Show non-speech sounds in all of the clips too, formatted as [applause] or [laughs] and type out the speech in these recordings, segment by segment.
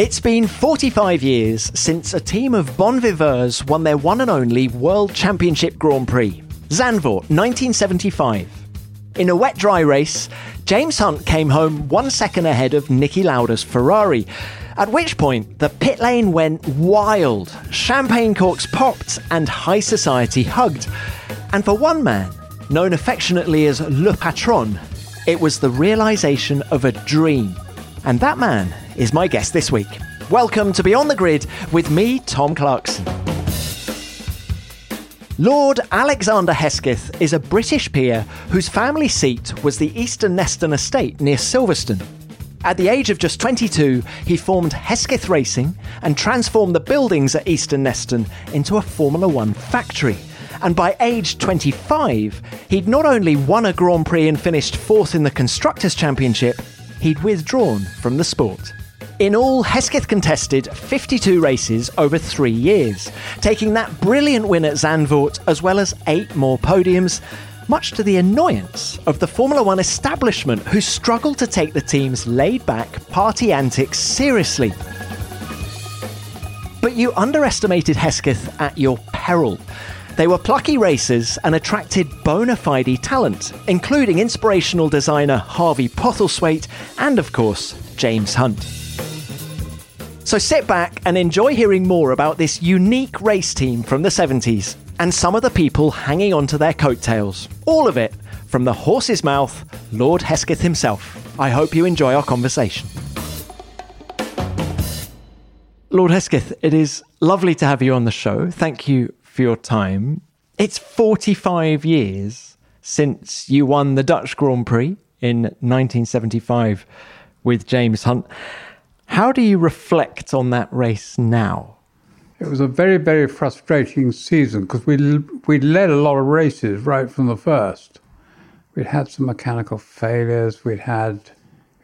It's been 45 years since a team of Bon Viveurs won their one and only World Championship Grand Prix, Zandvoort 1975. In a wet dry race, James Hunt came home one second ahead of Niki Lauda's Ferrari, at which point the pit lane went wild, champagne corks popped, and high society hugged. And for one man, known affectionately as Le Patron, it was the realization of a dream. And that man is my guest this week. Welcome to Beyond the Grid with me, Tom Clarkson. Lord Alexander Hesketh is a British peer whose family seat was the Easton Neston estate near Silverstone. At the age of just 22, he formed Hesketh Racing and transformed the buildings at Easton Neston into a Formula One factory. And by age 25, he'd not only won a Grand Prix and finished fourth in the Constructors' Championship, he'd withdrawn from the sport. In all, Hesketh contested 52 races over three years, taking that brilliant win at Zandvoort as well as eight more podiums, much to the annoyance of the Formula One establishment who struggled to take the team's laid back party antics seriously. But you underestimated Hesketh at your peril. They were plucky racers and attracted bona fide talent, including inspirational designer Harvey Postlethwaite and, of course, James Hunt. So sit back and enjoy hearing more about this unique race team from the 70s and some of the people hanging onto their coattails. All of it from the horse's mouth, Lord Hesketh himself. I hope you enjoy our conversation. Lord Hesketh, it is lovely to have you on the show. Thank you for your time. It's 45 years since you won the Dutch Grand Prix in 1975 with James Hunt. How do you reflect on that race now? It was a very, very frustrating season because we we led a lot of races right from the first. We'd had some mechanical failures. We'd had,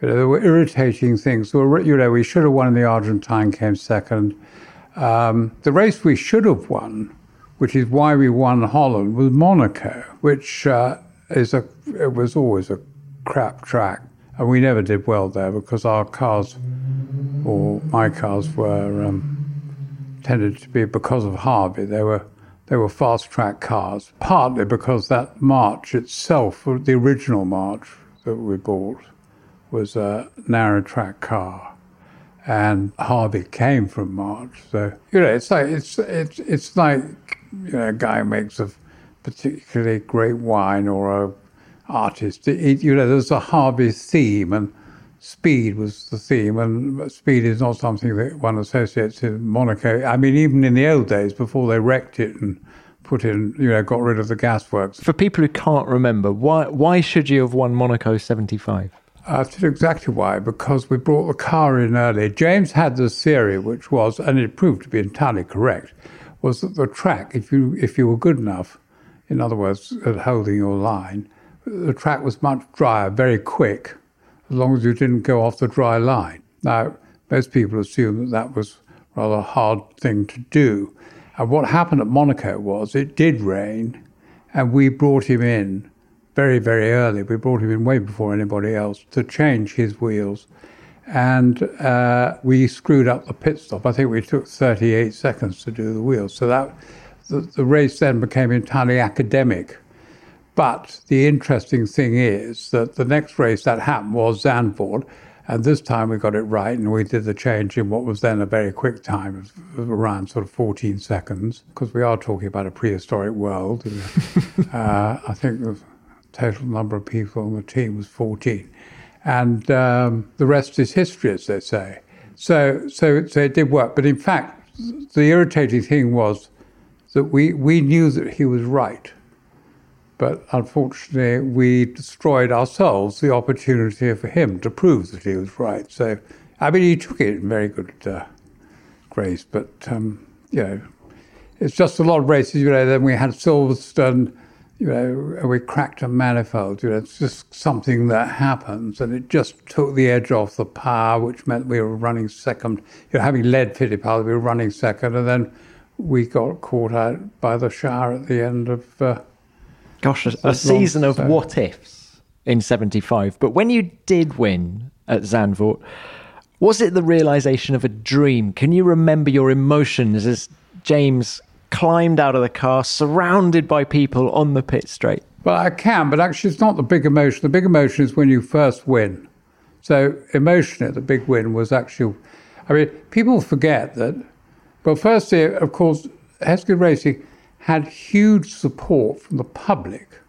you know, there were irritating things. So, you know, we should have won. The Argentine came second. Um, the race we should have won, which is why we won Holland, was Monaco, which uh, is a it was always a crap track, and we never did well there because our cars or my cars were um, tended to be because of Harvey. They were they were fast track cars, partly because that March itself, the original March that we bought, was a narrow track car, and Harvey came from March. So you know, it's like it's it's it's like you know, a guy makes a particularly great wine or a artist. It, you know, there's a Harvey theme and speed was the theme, and speed is not something that one associates in Monaco. I mean, even in the old days, before they wrecked it and put in, you know, got rid of the gasworks. For people who can't remember, why why should you have won Monaco '75? I'll tell you exactly why. Because we brought the car in early. James had this theory, which was, and it proved to be entirely correct, was that the track, if you if you were good enough, in other words, at holding your line, the track was much drier, very quick as long as you didn't go off the dry line. Now, most people assume that that was rather a hard thing to do. And what happened at Monaco was it did rain, and we brought him in very, very early. We brought him in way before anybody else to change his wheels. And uh, we screwed up the pit stop. I think we took 38 seconds to do the wheels. So that the, the race then became entirely academic but the interesting thing is that the next race that happened was Zandvoort, and this time we got it right, and we did the change in what was then a very quick time of around sort of 14 seconds, because we are talking about a prehistoric world. [laughs] uh, I think the total number of people on the team was 14, and um, the rest is history, as they say. So, so, so it did work. But in fact, the irritating thing was that we, we knew that he was right but unfortunately, we destroyed ourselves the opportunity for him to prove that he was right. So, I mean, he took it in very good uh, grace, but, um, you know, it's just a lot of races, you know. Then we had Silverstone, you know, we cracked a manifold, you know, it's just something that happens, and it just took the edge off the power, which meant we were running second. You know, having led Fittipaldi, we were running second, and then we got caught out by the shower at the end of. Uh, Gosh, a, a season of what ifs in 75. But when you did win at Zandvoort, Was it the realization of a dream? Can you remember your emotions as James climbed out of the car, surrounded by people on the pit straight? Well, I can, but actually, it's not the big emotion. The big emotion is when you first win. So, emotion at the big win was actually, I mean, people forget that. Well, firstly, of course, Hesketh Racing had huge support from the public,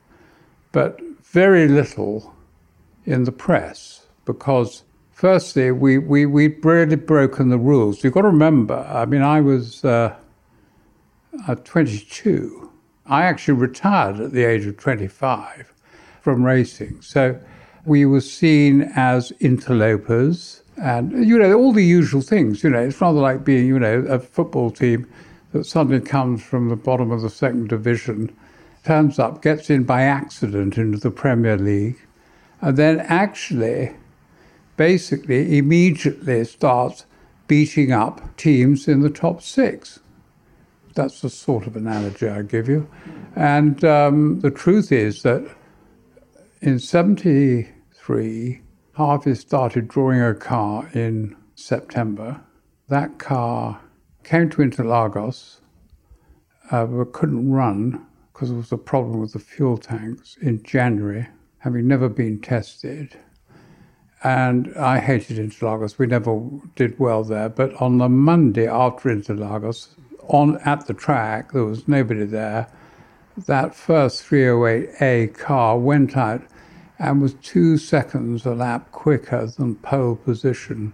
but very little in the press because firstly, we, we, we'd really broken the rules. You've got to remember, I mean, I was uh, uh, 22. I actually retired at the age of 25 from racing. So we were seen as interlopers and, you know, all the usual things. You know, it's rather like being, you know, a football team that suddenly comes from the bottom of the second division, turns up, gets in by accident into the Premier League, and then actually, basically, immediately starts beating up teams in the top six. That's the sort of analogy I give you. And um, the truth is that in 73, Harvey started drawing a car in September. That car came to Interlagos, uh, but couldn't run because there was a problem with the fuel tanks in January, having never been tested. And I hated Interlagos. We never did well there. But on the Monday after Interlagos, on at the track, there was nobody there. That first 308A car went out and was two seconds a lap quicker than pole position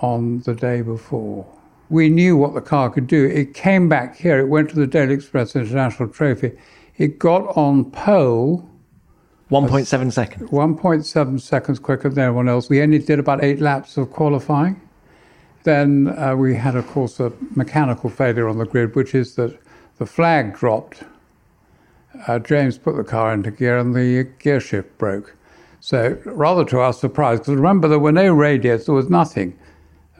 on the day before we knew what the car could do. It came back here, it went to the Daily Express International Trophy. It got on pole. 1.7 seconds. 1.7 seconds quicker than anyone else. We only did about eight laps of qualifying. Then uh, we had, of course, a mechanical failure on the grid, which is that the flag dropped. Uh, James put the car into gear and the gear shift broke. So, rather to our surprise, because remember, there were no radios, there was nothing.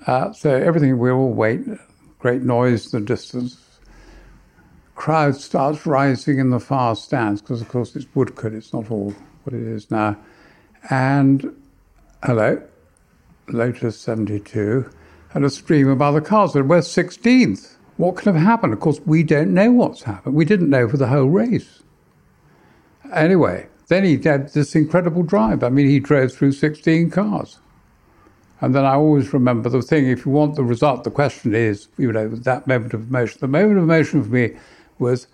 Uh, so everything, we all wait, great noise in the distance. Crowd starts rising in the far stands because, of course, it's Woodcote, it's not all what it is now. And hello, Lotus 72, and a stream of other cars. And we're 16th. What could have happened? Of course, we don't know what's happened. We didn't know for the whole race. Anyway, then he had this incredible drive. I mean, he drove through 16 cars. And then I always remember the thing if you want the result, the question is, you know, that moment of emotion. The moment of emotion for me was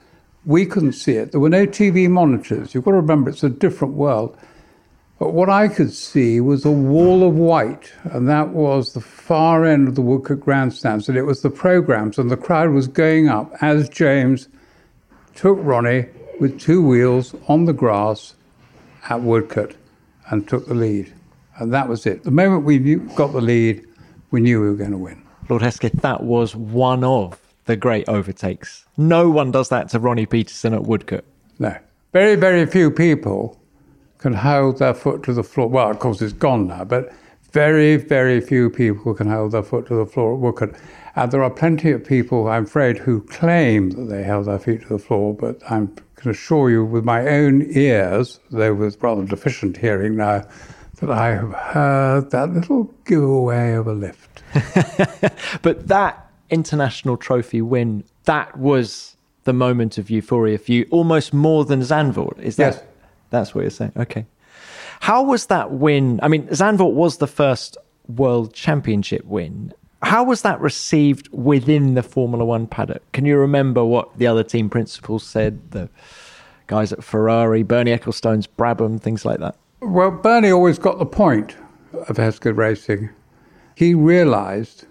we couldn't see it. There were no TV monitors. You've got to remember it's a different world. But what I could see was a wall of white, and that was the far end of the Woodcote grandstands, and it was the programs, and the crowd was going up as James took Ronnie with two wheels on the grass at Woodcote and took the lead. And that was it. The moment we knew, got the lead, we knew we were going to win. Lord Hesketh, that was one of the great overtakes. No one does that to Ronnie Peterson at Woodcote. No. Very, very few people can hold their foot to the floor. Well, of course, it's gone now, but very, very few people can hold their foot to the floor at Woodcote. And there are plenty of people, I'm afraid, who claim that they held their feet to the floor, but I can assure you with my own ears, though with rather deficient hearing now, that I have heard that little giveaway of a lift. [laughs] but that international trophy win, that was the moment of euphoria for you, almost more than Zandvoort. Is that? Yes. That's what you're saying. Okay. How was that win? I mean, Zandvoort was the first world championship win. How was that received within the Formula One paddock? Can you remember what the other team principals said? The guys at Ferrari, Bernie Ecclestone's Brabham, things like that. Well, Bernie always got the point of Hesketh Racing. He realized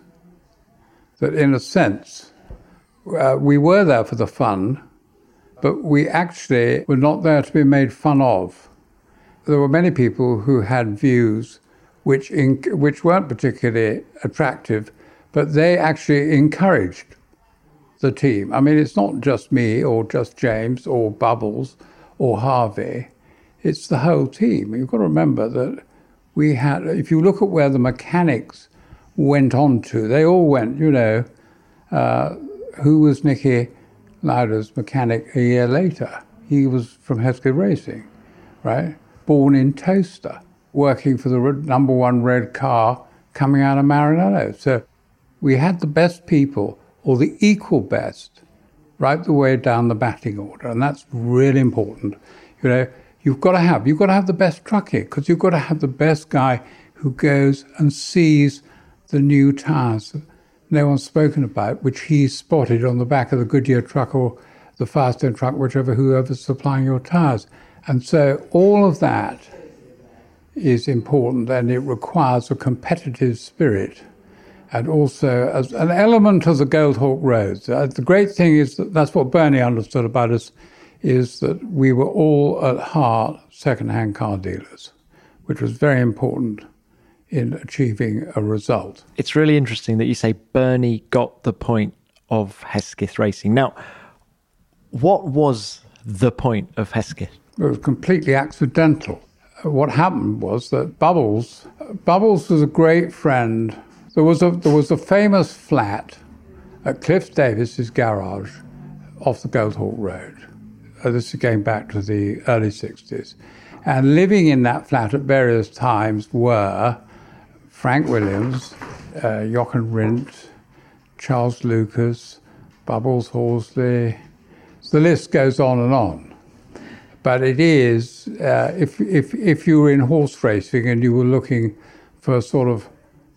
that, in a sense, uh, we were there for the fun, but we actually were not there to be made fun of. There were many people who had views which, in, which weren't particularly attractive, but they actually encouraged the team. I mean, it's not just me or just James or Bubbles or Harvey it's the whole team. You've got to remember that we had, if you look at where the mechanics went on to, they all went, you know, uh, who was Niki Lauda's mechanic a year later? He was from Hesketh Racing, right? Born in Towcester, working for the number one red car coming out of Maranello. So we had the best people, or the equal best, right the way down the batting order, and that's really important. You know, you've got to have you've got to have the best truck here because you've got to have the best guy who goes and sees the new tires no one's spoken about, which he spotted on the back of the Goodyear truck or the Firestone truck, whichever whoever's supplying your tires. And so all of that is important and it requires a competitive spirit and also an element of the Goldhawk Road. Uh, the great thing is that that's what Bernie understood about us is that we were all at heart second-hand car dealers, which was very important in achieving a result. It's really interesting that you say Bernie got the point of Hesketh racing. Now, what was the point of Hesketh? It was completely accidental. What happened was that Bubbles, Bubbles was a great friend. There was a there was a famous flat at Cliff Davis's garage off the Goldhawk Road. Uh, this is going back to the early 60s. And living in that flat at various times were Frank Williams, uh, Jochen Rindt, Charles Lucas, Bubbles Horsley. The list goes on and on. But it is, uh, if, if, if you were in horse racing and you were looking for a sort of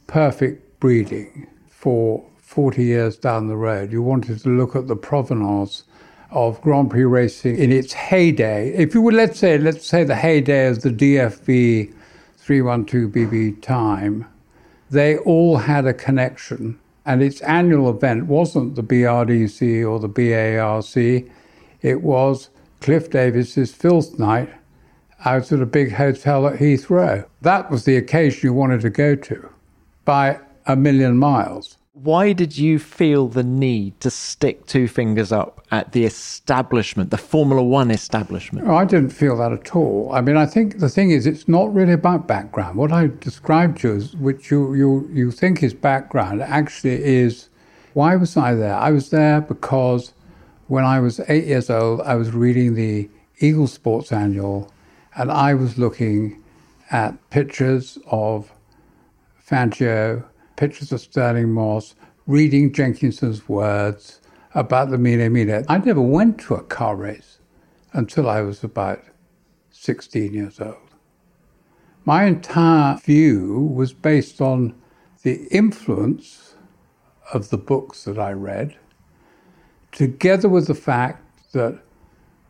perfect breeding for 40 years down the road, you wanted to look at the provenance of Grand Prix racing in its heyday. If you would, let's say, let's say the heyday of the DFV 312BB time, they all had a connection. And its annual event wasn't the BRDC or the BARC, it was Cliff Davis's Filth Night out at a big hotel at Heathrow. That was the occasion you wanted to go to by a million miles. Why did you feel the need to stick two fingers up at the establishment, the Formula One establishment? Oh, I didn't feel that at all. I mean, I think the thing is, it's not really about background. What I described to you, which you, you, you think is background, actually is why was I there? I was there because when I was eight years old, I was reading the Eagle Sports Annual and I was looking at pictures of Fangio pictures of Stirling Moss, reading Jenkinson's words about the Mille Miglia. I never went to a car race until I was about 16 years old. My entire view was based on the influence of the books that I read, together with the fact that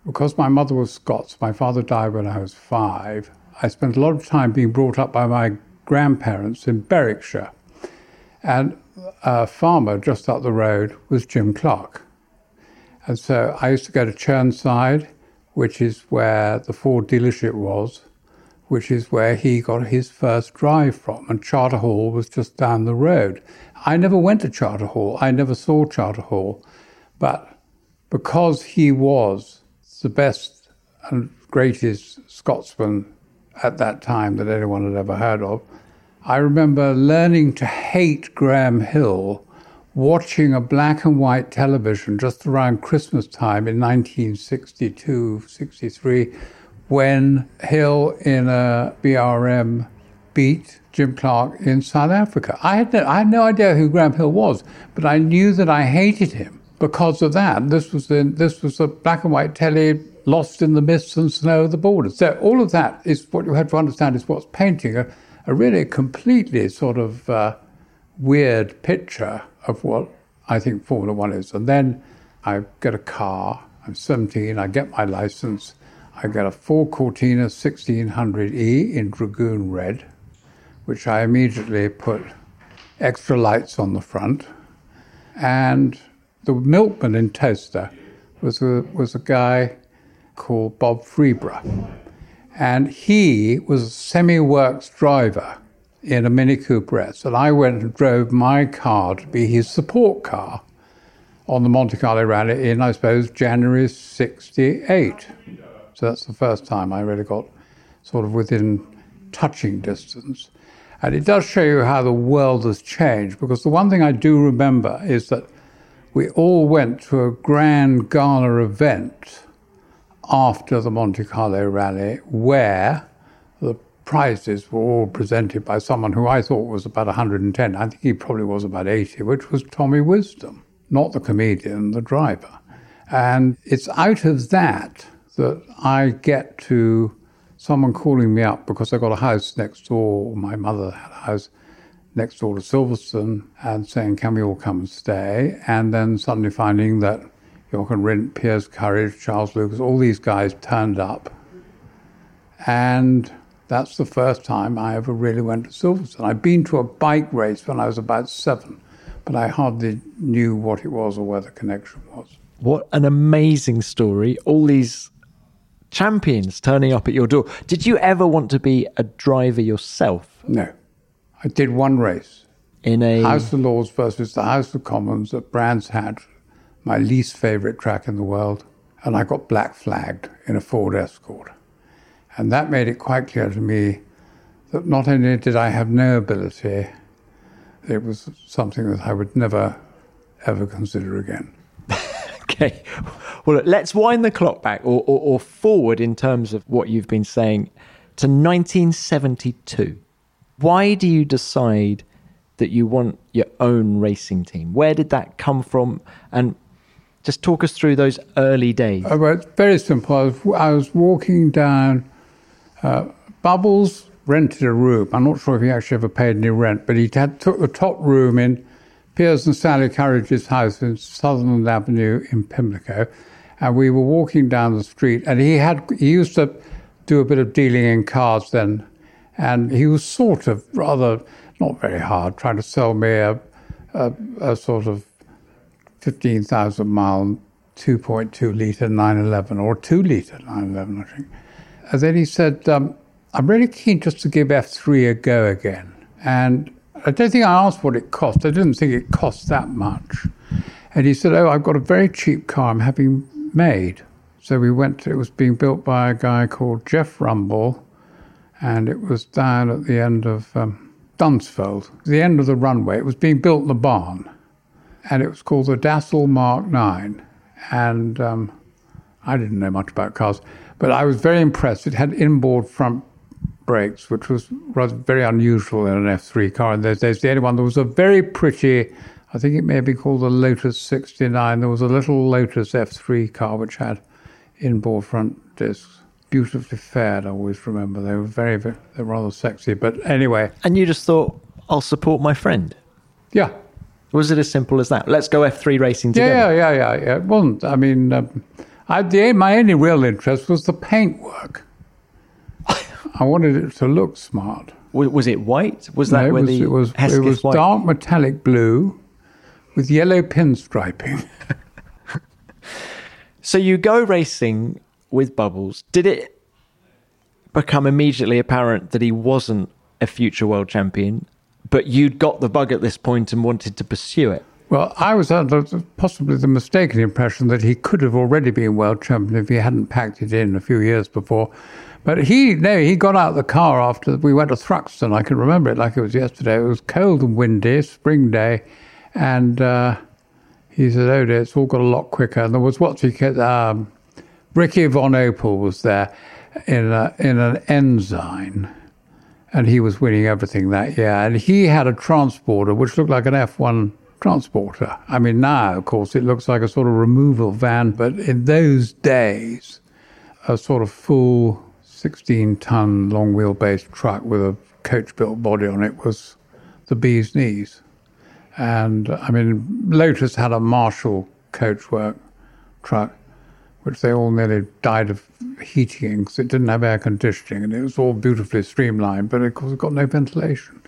because my mother was Scots, my father died when I was five, I spent a lot of time being brought up by my grandparents in Berwickshire. And a farmer just up the road was Jim Clark. And so I used to go to Chirnside, which is where the Ford dealership was, which is where he got his first drive from. And Charter Hall was just down the road. I never went to Charter Hall, I never saw Charter Hall. But because he was the best and greatest Scotsman at that time that anyone had ever heard of, I remember learning to hate Graham Hill watching a black and white television just around Christmas time in 1962 63 when Hill in a BRM beat Jim Clark in South Africa. I had, no, I had no idea who Graham Hill was, but I knew that I hated him because of that. This was the, this was black and white telly lost in the mists and snow of the border. So all of that is what you have to understand is what's painting a, a really completely sort of uh, weird picture of what I think Formula One is. And then I get a car, I'm 17, I get my license, I get a Ford Cortina 1600E in Dragoon Red, which I immediately put extra lights on the front. And the milkman in Towcester was a, was a guy called Bob Freeborough and he was a semi works driver in a Mini Cooper S. And I went and drove my car to be his support car on the Monte Carlo Rally in, I suppose, January 68. So that's the first time I really got sort of within touching distance. And it does show you how the world has changed because the one thing I do remember is that we all went to a grand gala event after the Monte Carlo rally, where the prizes were all presented by someone who I thought was about 110. I think he probably was about 80, which was Tommy Wisdom, not the comedian, the driver. And it's out of that that I get to someone calling me up because I got a house next door. My mother had a house next door to Silverstone and saying, Can we all come and stay? And then suddenly finding that Jochen Rindt, Piers Courage, Charles Lucas, all these guys turned up. And that's the first time I ever really went to Silverstone. I'd been to a bike race when I was about seven, but I hardly knew what it was or where the connection was. What an amazing story. All these champions turning up at your door. Did you ever want to be a driver yourself? No. I did one race. In a House of Lords versus the House of Commons at Brands Hatch, my least favourite track in the world, and I got black flagged in a Ford Escort. And that made it quite clear to me that not only did I have no ability, it was something that I would never, ever consider again. [laughs] okay. Well, let's wind the clock back or, or, or forward in terms of what you've been saying to 1972. Why do you decide that you want your own racing team? Where did that come from? And just talk us through those early days. Uh, well, very simple. I was, I was walking down uh, Bubbles rented a room. I'm not sure if he actually ever paid any rent, but he had, took the top room in Piers and Sally Courage's house in Sutherland Avenue in Pimlico. And we were walking down the street, and he had he used to do a bit of dealing in cars then, and he was sort of rather not very hard trying to sell me a, a, a sort of fifteen thousand mile, two point two liter nine eleven or two liter nine eleven, I think. And then he said, um, I'm really keen just to give F3 a go again. And I don't think I asked what it cost. I didn't think it cost that much. And he said, Oh, I've got a very cheap car I'm having made. So we went, to, it was being built by a guy called Geoff Rumble, and it was down at the end of um, Dunsfold, the end of the runway. It was being built in the barn, and it was called the Dastle Mark 9. And um, I didn't know much about cars. But I was very impressed. It had inboard front brakes, which was rather very unusual in an F3 car in those days. The only one there was a very pretty, I think it may be called the Lotus 69. There was a little Lotus F3 car which had inboard front discs. Beautifully fared, I always remember. They were very, very they were rather sexy. But anyway. And you just thought, I'll support my friend? Yeah. Was it as simple as that? Let's go F3 racing together. Yeah, yeah, yeah, yeah. It wasn't. I mean, um, I, the, my only real interest was the paintwork. [laughs] I wanted it to look smart. Was it white? Was that no, where it was, the it was, it was dark metallic blue with yellow pinstriping. [laughs] so you go racing with Bubbles. Did it become immediately apparent that he wasn't a future world champion, but you'd got the bug at this point and wanted to pursue it? Well, I was under possibly the mistaken impression that he could have already been world champion if he hadn't packed it in a few years before. But he, no, he got out of the car after we went to Thruxton. I can remember it like it was yesterday. It was cold and windy, spring day, and uh, he said, "Oh dear, it's all got a lot quicker." And there was what he called um, Rikky von Opel was there in a, in an Ensign, and he was winning everything that year. And he had a transporter which looked like an F1 transporter. I mean, now, of course, it looks like a sort of removal van, but in those days, a sort of full 16 ton long wheelbase truck with a coach built body on it was the bee's knees. And I mean, Lotus had a Marshall coachwork truck, which they all nearly died of heating because it didn't have air conditioning and it was all beautifully streamlined, but of course it got no ventilation.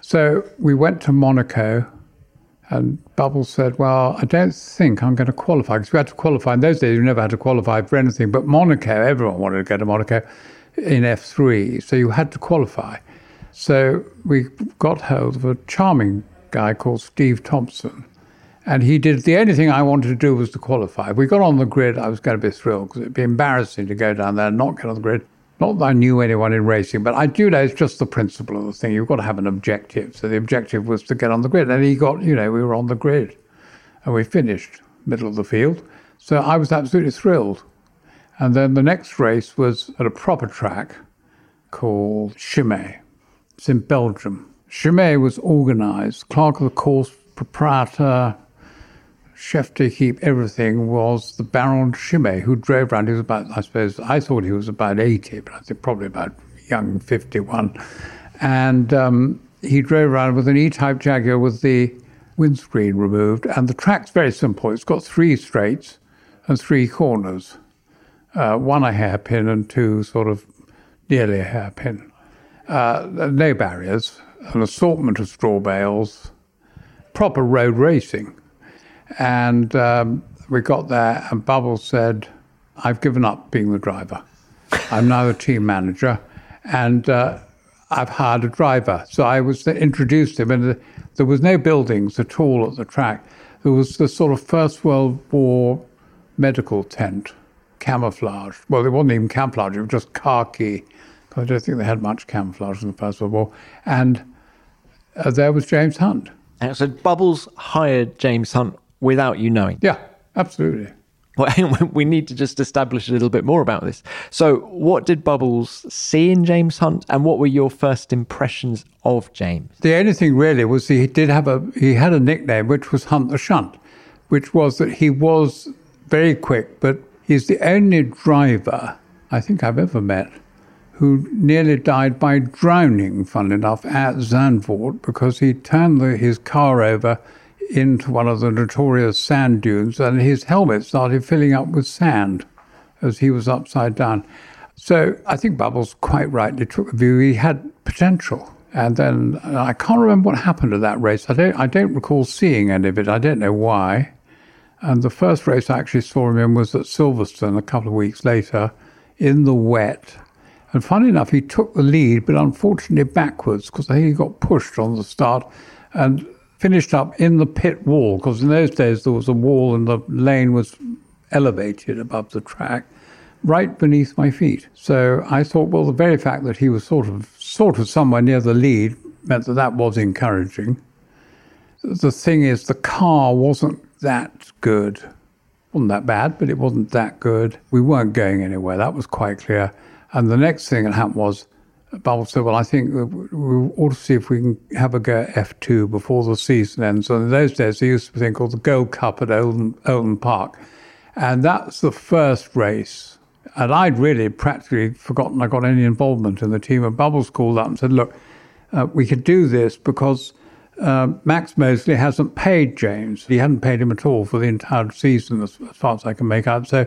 So we went to Monaco and Bubbles said, Well, I don't think I'm going to qualify because we had to qualify. In those days, you never had to qualify for anything. But Monaco, everyone wanted to go to Monaco in F3. So you had to qualify. So we got hold of a charming guy called Steve Thompson. And he did the only thing I wanted to do was to qualify. If we got on the grid, I was going to be thrilled because it'd be embarrassing to go down there and not get on the grid. Not that I knew anyone in racing, but I do know it's just the principle of the thing. You've got to have an objective. So the objective was to get on the grid. And he got, you know, we were on the grid and we finished middle of the field. So I was absolutely thrilled. And then the next race was at a proper track called Chimay. It's in Belgium. Chimay was organized. Clerk of the course, proprietor, chef to keep everything was the Baron Chimay, who drove around. He was about, I suppose, I thought he was about 80, but I think probably about young 51. And um, he drove around with an E-type Jaguar with the windscreen removed. And the track's very simple. It's got three straights and three corners, uh, one a hairpin and two sort of nearly a hairpin. Uh, no barriers, an assortment of straw bales, proper road racing. And um, we got there, and Bubbles said, I've given up being the driver. I'm now the team manager, and uh, I've hired a driver. So I was introduced him, and there was no buildings at all at the track. There was the sort of First World War medical tent, camouflage. Well, it wasn't even camouflage, it was just khaki. I don't think they had much camouflage in the First World War. And uh, there was James Hunt. And so Bubbles hired James Hunt without you knowing. Yeah, absolutely. Well, [laughs] we need to just establish a little bit more about this. So, what did Bubbles see in James Hunt, and what were your first impressions of James? The only thing really was he did have a he had a nickname which was Hunt the Shunt, which was that he was very quick, but he's the only driver I think I've ever met who nearly died by drowning, fun enough, at Zandvoort because he turned the, his car over into one of the notorious sand dunes and his helmet started filling up with sand as he was upside down. So I think Bubbles quite rightly took the view he had potential. And then I can't remember what happened to that race. I don't, I don't recall seeing any of it. I don't know why. And the first race I actually saw him in was at Silverstone a couple of weeks later in the wet and funny enough, he took the lead, but unfortunately backwards because I think he got pushed on the start and finished up in the pit wall because in those days there was a wall and the lane was elevated above the track right beneath my feet. So I thought, well, the very fact that he was sort of sort of somewhere near the lead meant that that was encouraging. The thing is, the car wasn't that good. wasn't that bad, but it wasn't that good. We weren't going anywhere. That was quite clear. And the next thing that happened was Bubble said, Well, I think we ought to see if we can have a go at F2 before the season ends. And in those days, there used to be thing called the Gold Cup at Oulton, Oulton Park. And that's the first race. And I'd really practically forgotten I got any involvement in the team. And Bubbles called up and said, Look, uh, we could do this because uh, Max Mosley hasn't paid James. He hadn't paid him at all for the entire season, as, as far as I can make out. So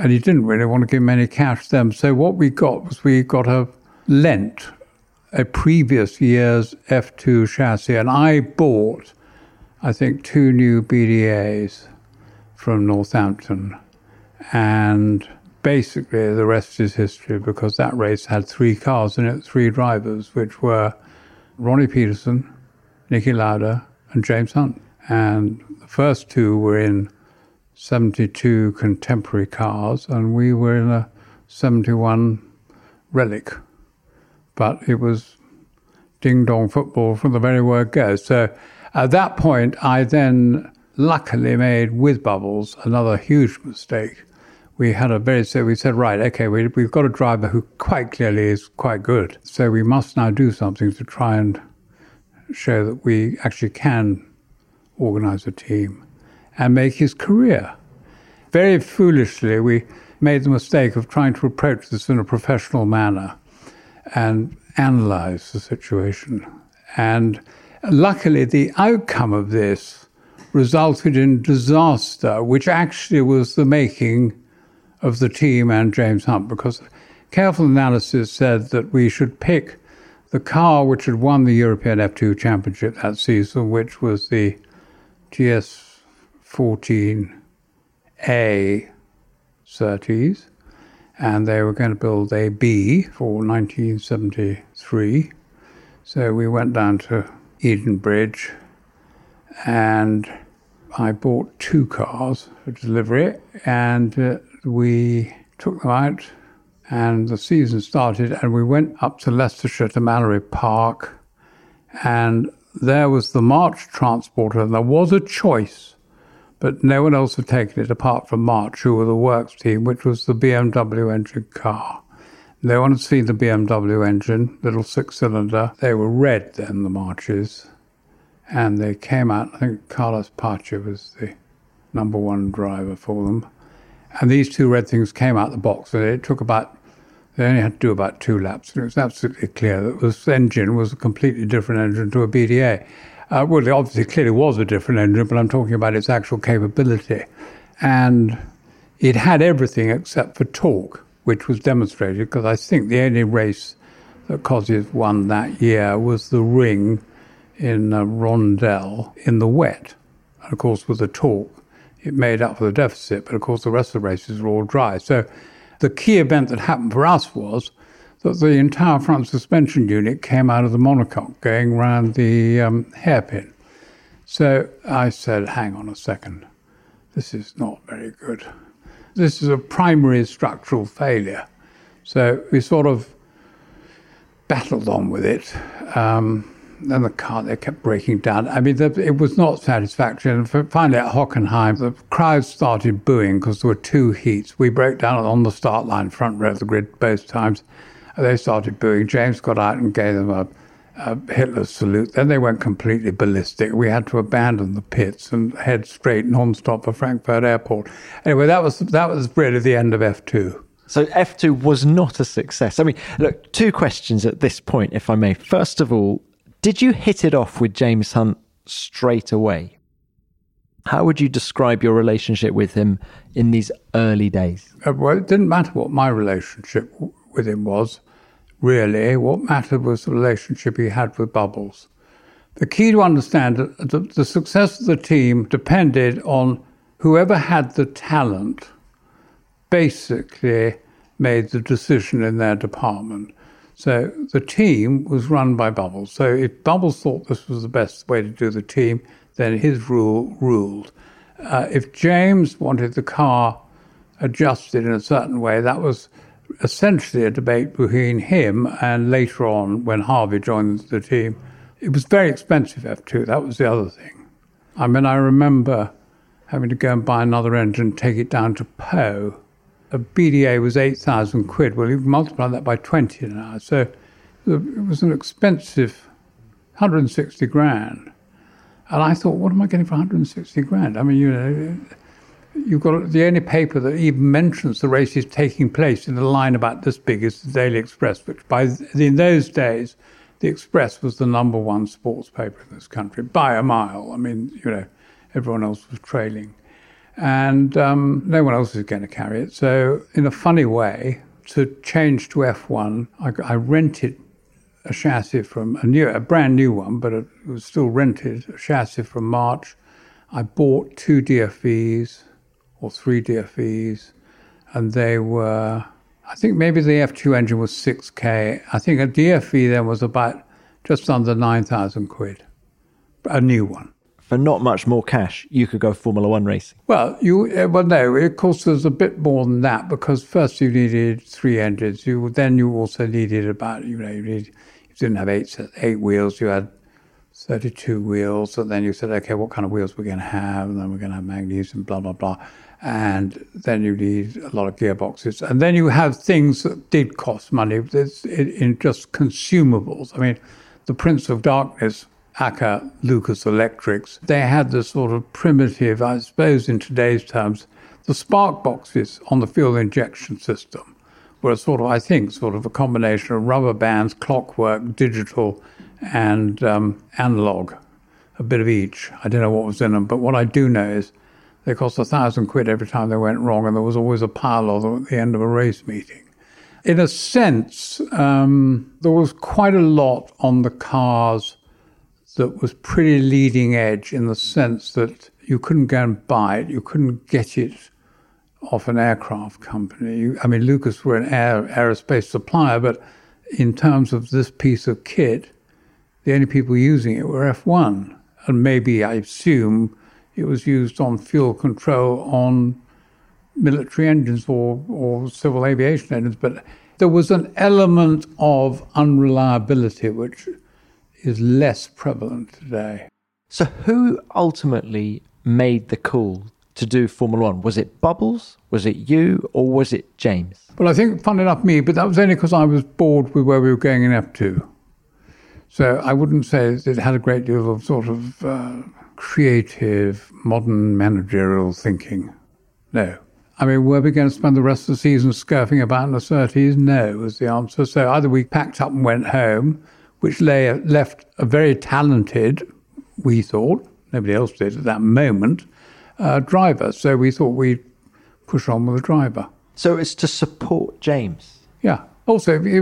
and he didn't really want to give him any cash then. So what we got was we got a lent a previous year's F2 chassis, and I bought, I think, two new BDAs from Northampton, and basically the rest is history because that race had three cars in it, three drivers, which were Ronnie Peterson, Niki Lauda, and James Hunt. And the first two were in 72 contemporary cars, and we were in a 71 relic. But it was ding dong football from the very word go. So at that point, I then luckily made with Bubbles another huge mistake. We had a very so we said right okay we, we've got a driver who quite clearly is quite good so we must now do something to try and show that we actually can organize a team and make his career. Very foolishly, we made the mistake of trying to approach this in a professional manner and analyze the situation. And luckily, the outcome of this resulted in disaster, which actually was the making of the team and James Hunt, because careful analysis said that we should pick the car which had won the European F2 Championship that season, which was the GS 14A Surtees, and they were going to build a B for 1973. So we went down to Edenbridge and I bought two cars for delivery and uh, we took them out and the season started and we went up to Leicestershire to Mallory Park and there was the March transporter and there was a choice but no one else had taken it apart from March, who were the works team, which was the BMW engine car. No one had seen the BMW engine, little six cylinder. They were red then, the Marches. And they came out, I think Carlos Pace was the number one driver for them. And these two red things came out the box, and it took about, they only had to do about two laps. And it was absolutely clear that this engine was a completely different engine to a BDA. Uh, well, it obviously clearly was a different engine, but I'm talking about its actual capability. And it had everything except for torque which was demonstrated because I think the only race that Cosies won that year was the ring in uh, Rondell in the wet. And of course, with the torque, it made up for the deficit, but of course, the rest of the races were all dry. So the key event that happened for us was that the entire front suspension unit came out of the monocoque going round the um, hairpin. So I said, hang on a second, this is not very good. This is a primary structural failure. So we sort of battled on with it. Um, then the car, they kept breaking down. I mean, it was not satisfactory. And finally, at Hockenheim, the crowd started booing because there were two heats. We broke down on the start line, front row of the grid both times. They started booing. James got out and gave them a uh, Hitler's salute. Then they went completely ballistic. We had to abandon the pits and head straight non-stop for Frankfurt Airport. Anyway, that was that was really the end of F2. So F2 was not a success. I mean, look, two questions at this point, if I may. First of all, did you hit it off with James Hunt straight away? How would you describe your relationship with him in these early days? Uh, well, it didn't matter what my relationship with him was really. What mattered was the relationship he had with Bubbles. The key to understand the, the success of the team depended on whoever had the talent basically made the decision in their department. So the team was run by Bubbles. So if Bubbles thought this was the best way to do the team, then his rule ruled. Uh, if James wanted the car adjusted in a certain way, that was essentially a debate between him and later on when Harvey joined the team. It was very expensive F2, that was the other thing. I mean, I remember having to go and buy another engine, take it down to Pau. A BDA was 8,000 quid. Well, you multiply that by 20 now. So it was an expensive 160 grand. And I thought, what am I getting for 160 grand? I mean, you know, you've got the only paper that even mentions the races taking place in a line about this big is the Daily Express, which by in those days, the Express was the number one sports paper in this country by a mile. I mean, you know, everyone else was trailing, and um, no one else was going to carry it. So, in a funny way, to change to F1, I, I rented a chassis from a new, a brand new one, but it was still rented. A chassis from March. I bought two DFVs or three DFVs, and they were, I think maybe the F2 engine was 6K. I think a DFV then was about just under 9,000 quid, a new one. For not much more cash, you could go Formula One racing. Well, you uh, well no, of course there's a bit more than that because first you needed three engines. You then you also needed about you know you, need, you didn't have eight eight wheels. You had 32 wheels. And then you said, okay, what kind of wheels we're going to have? And then we're going to have magnesium, blah, blah, blah and then you need a lot of gearboxes. And then you have things that did cost money in just consumables. I mean, the Prince of Darkness, Acker Lucas Electrics, they had the sort of primitive, I suppose in today's terms, the spark boxes on the fuel injection system were sort of, I think, sort of a combination of rubber bands, clockwork, digital, and um, analog, a bit of each. I don't know what was in them, but what I do know is they cost a thousand quid every time they went wrong, and there was always a pile of them at the end of a race meeting. In a sense, um, there was quite a lot on the cars that was pretty leading edge in the sense that you couldn't go and buy it, you couldn't get it off an aircraft company. You, I mean, Lucas were an air, aerospace supplier, but in terms of this piece of kit, the only people using it were F1. And maybe, I assume, it was used on fuel control on military engines or, or civil aviation engines, but there was an element of unreliability which is less prevalent today. So, who ultimately made the call to do Formula One? Was it Bubbles? Was it you? Or was it James? Well, I think, fun enough, me, but that was only because I was bored with where we were going in F2. So I wouldn't say it had a great deal of sort of uh, creative, modern managerial thinking. No. I mean, were we going to spend the rest of the season scurfing about in the 30s? No, was the answer. So either we packed up and went home, which lay, left a very talented, we thought, nobody else did at that moment, uh, driver. So we thought we'd push on with the driver. So it's to support James? Yeah. Also, it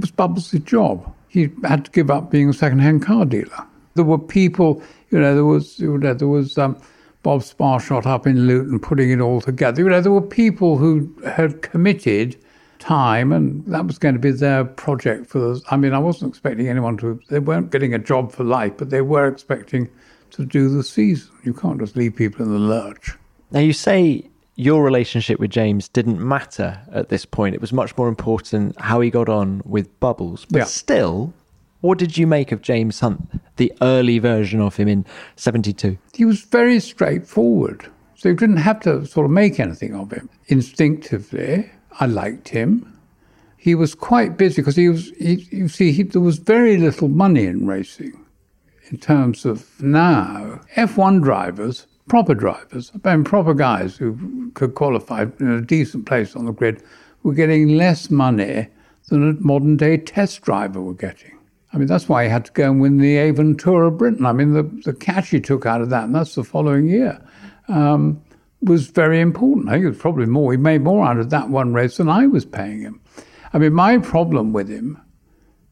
was Bubbles' job. He had to give up being a second-hand car dealer. There were people, you know, there was, you know, there was um, Bob Sparshott up in Luton putting it all together. You know, there were people who had committed time, and that was going to be their project for the. I mean, I wasn't expecting anyone to. They weren't getting a job for life, but they were expecting to do the season. You can't just leave people in the lurch. Now, you say your relationship with James didn't matter at this point. It was much more important how he got on with Bubbles. But Yeah. still, what did you make of James Hunt, the early version of him in 72? He was very straightforward. So you didn't have to sort of make anything of him. Instinctively, I liked him. He was quite busy because he was, he, you see, he, there was very little money in racing in terms of now. F1 drivers, proper drivers, I mean, proper guys who could qualify in a decent place on the grid, were getting less money than a modern day test driver were getting. I mean, that's why he had to go and win the Avon Tour of Britain. I mean, the, the cash he took out of that, and that's the following year, um, was very important. I think it was probably more. He made more out of that one race than I was paying him. I mean, my problem with him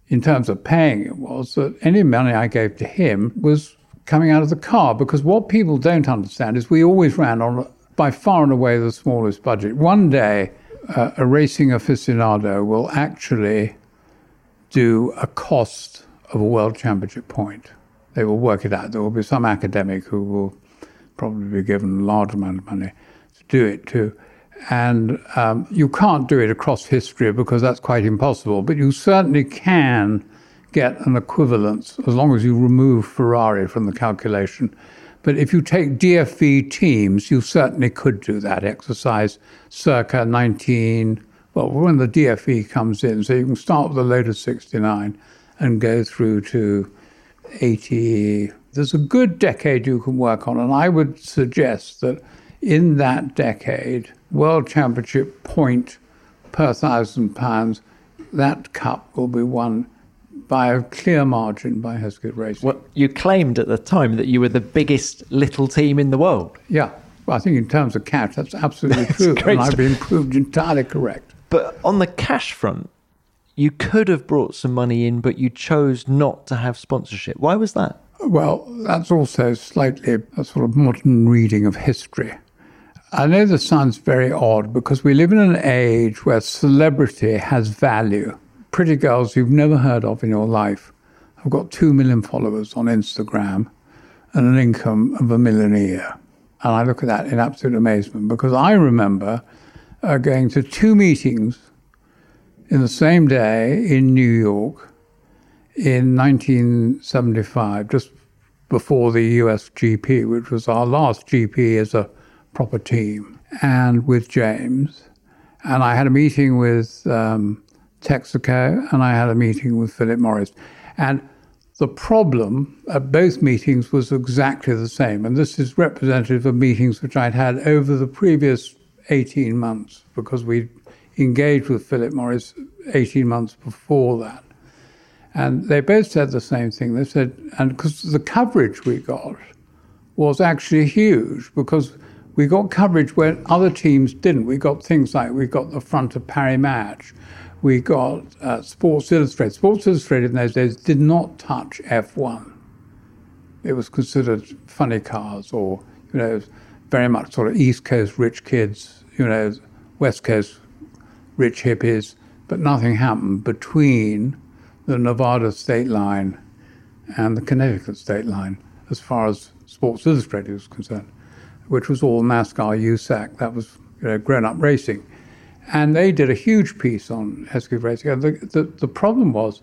in terms of paying him was that any money I gave to him was coming out of the car because what people don't understand is we always ran on by far and away the smallest budget. One day, uh, a racing aficionado will actually do a cost of a world championship point. They will work it out. There will be some academic who will probably be given a large amount of money to do it too. And um, you can't do it across history because that's quite impossible, but you certainly can get an equivalence as long as you remove Ferrari from the calculation. But if you take DFV teams, you certainly could do that exercise circa 19, well, when the DFV comes in. So you can start with the Lotus 69 and go through to 80. There's a good decade you can work on, and I would suggest that in that decade, World Championship point per thousand pounds, that cup will be won by a clear margin by Hesketh Racing. Well, you claimed at the time that you were the biggest little team in the world. Yeah, well, I think in terms of cash, that's absolutely [laughs] true, great and I've been proved entirely correct. But on the cash front, you could have brought some money in, but you chose not to have sponsorship. Why was that? Well, that's also slightly a sort of modern reading of history. I know this sounds very odd because we live in an age where celebrity has value. Pretty girls you've never heard of in your life have got two million followers on Instagram and an income of a million a year. And I look at that in absolute amazement because I remember uh, going to two meetings in the same day in New York in 1975, just before the US GP, which was our last GP as a proper team, and with James. And I had a meeting with um, Texaco and I had a meeting with Philip Morris. And the problem at both meetings was exactly the same. And this is representative of meetings which I'd had over the previous 18 months because we'd engaged with Philip Morris 18 months before that. And they both said the same thing. They said, and because the coverage we got was actually huge because we got coverage where other teams didn't. We got things like we got the front of Paris Match, we got uh, Sports Illustrated. Sports Illustrated in those days did not touch F1. It was considered funny cars or, you know, very much sort of East Coast rich kids, you know, West Coast rich hippies, but nothing happened between the Nevada state line and the Connecticut state line as far as Sports Illustrated was concerned, which was all NASCAR USAC. That was you know, grown up racing. And they did a huge piece on Hesketh Racing. And the, the, the problem was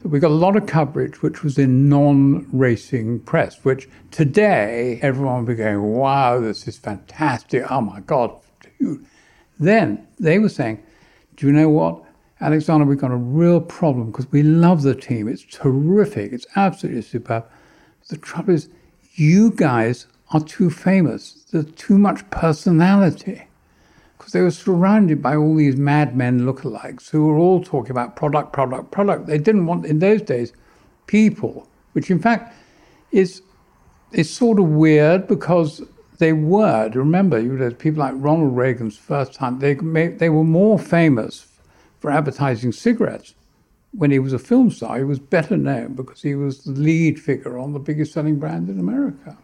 that we got a lot of coverage which was in non racing press, which today everyone would be going, wow, this is fantastic. Oh my God. Dude. Then they were saying, do you know what? Alexander, we've got a real problem because we love the team. It's terrific. It's absolutely superb. The trouble is, you guys are too famous. There's too much personality. Because they were surrounded by all these madmen lookalikes who were all talking about product, product, product. They didn't want, in those days, people, which in fact is, is sort of weird because they were. Remember, you know, people like Ronald Reagan's first time, they, they were more famous for advertising cigarettes. When he was a film star, he was better known because he was the lead figure on the biggest selling brand in America.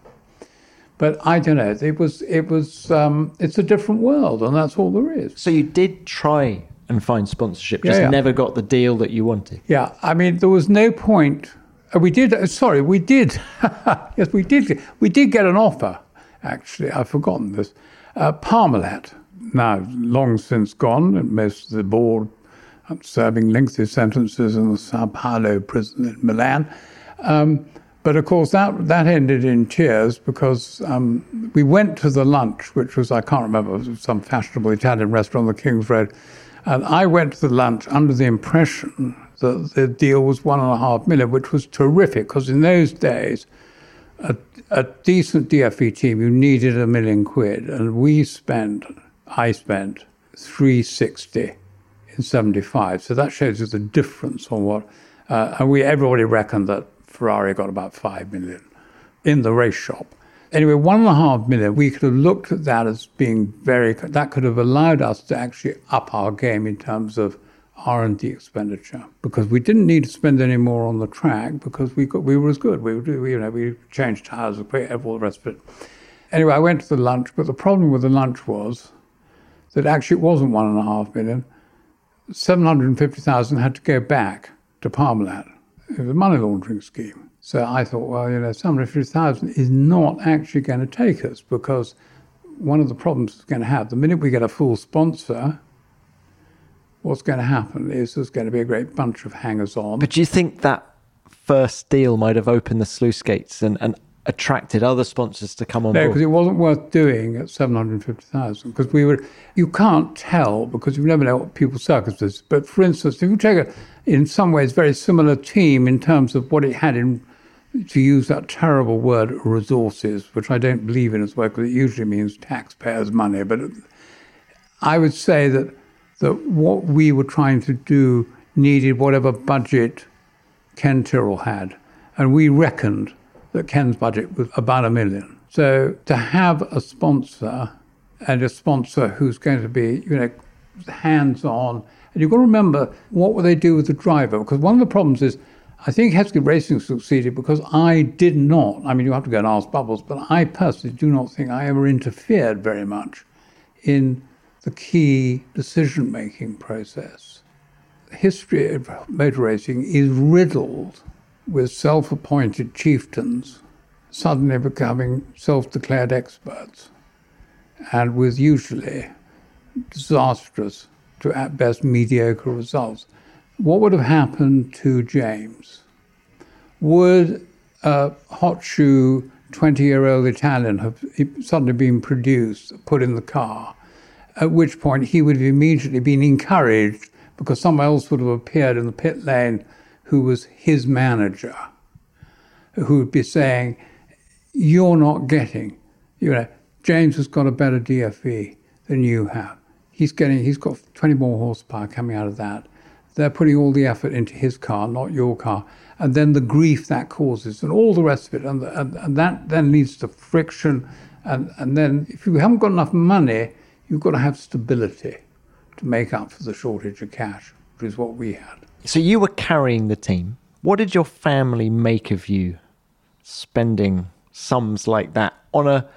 But I don't know. It was it was um, it's a different world, and that's all there is. So you did try and find sponsorship, just yeah, yeah. never got the deal that you wanted. Yeah, I mean there was no point. Uh, we did. Uh, sorry, we did. [laughs] yes, we did. We did get an offer. Actually, I've forgotten this. Uh, Parmalat, now long since gone, and most of the board serving lengthy sentences in the Sao Paulo prison in Milan. Um, but of course, that, that ended in tears because um, we went to the lunch, which was, I can't remember, some fashionable Italian restaurant on the King's Road. And I went to the lunch under the impression that the deal was one and a half million, which was terrific because in those days, a, a decent DFV team, you needed a million quid. And we spent, I spent 360 in 75. So that shows you the difference on what, uh, and we, everybody reckoned that Ferrari got about five million in the race shop. Anyway, one and a half million, we could have looked at that as being very, that could have allowed us to actually up our game in terms of R&D expenditure because we didn't need to spend any more on the track because we got, we were as good. We, we you know, we changed tires, we all the rest of it. Anyway, I went to the lunch, but the problem with the lunch was that actually it wasn't one and a half million. 750,000 had to go back to Parmalat it was a money laundering scheme. So I thought, well, you know, 750,000 is not actually going to take us because one of the problems it's going to have, the minute we get a full sponsor, what's going to happen is there's going to be a great bunch of hangers on. But do you think that first deal might have opened the sluice gates and, and attracted other sponsors to come on no, board? No, because it wasn't worth doing at 750,000 because we were, you can't tell because you never know what people's circumstances. But for instance, if you take a, in some ways, very similar team in terms of what it had in, to use that terrible word, resources, which I don't believe in as well because it usually means taxpayers' money. But I would say that, that what we were trying to do needed whatever budget Ken Tyrrell had. And we reckoned that Ken's budget was about a million. So to have a sponsor and a sponsor who's going to be, you know, hands on, and you've got to remember what will they do with the driver? Because one of the problems is, I think Hesketh Racing succeeded because I did not. I mean, you have to go and ask Bubbles, but I personally do not think I ever interfered very much in the key decision making process. The history of motor racing is riddled with self appointed chieftains suddenly becoming self declared experts, and with usually disastrous to at best mediocre results. What would have happened to James? Would a hot shoe 20 year old Italian have suddenly been produced, put in the car? At which point he would have immediately been encouraged because someone else would have appeared in the pit lane who was his manager, who would be saying, You're not getting, you know, James has got a better DFV than you have. He's getting, he's got 20 more horsepower coming out of that. They're putting all the effort into his car, not your car. And then the grief that causes and all the rest of it. And, and, and that then leads to friction. And, and then if you haven't got enough money, you've got to have stability to make up for the shortage of cash, which is what we had. So you were carrying the team. What did your family make of you spending sums like that on a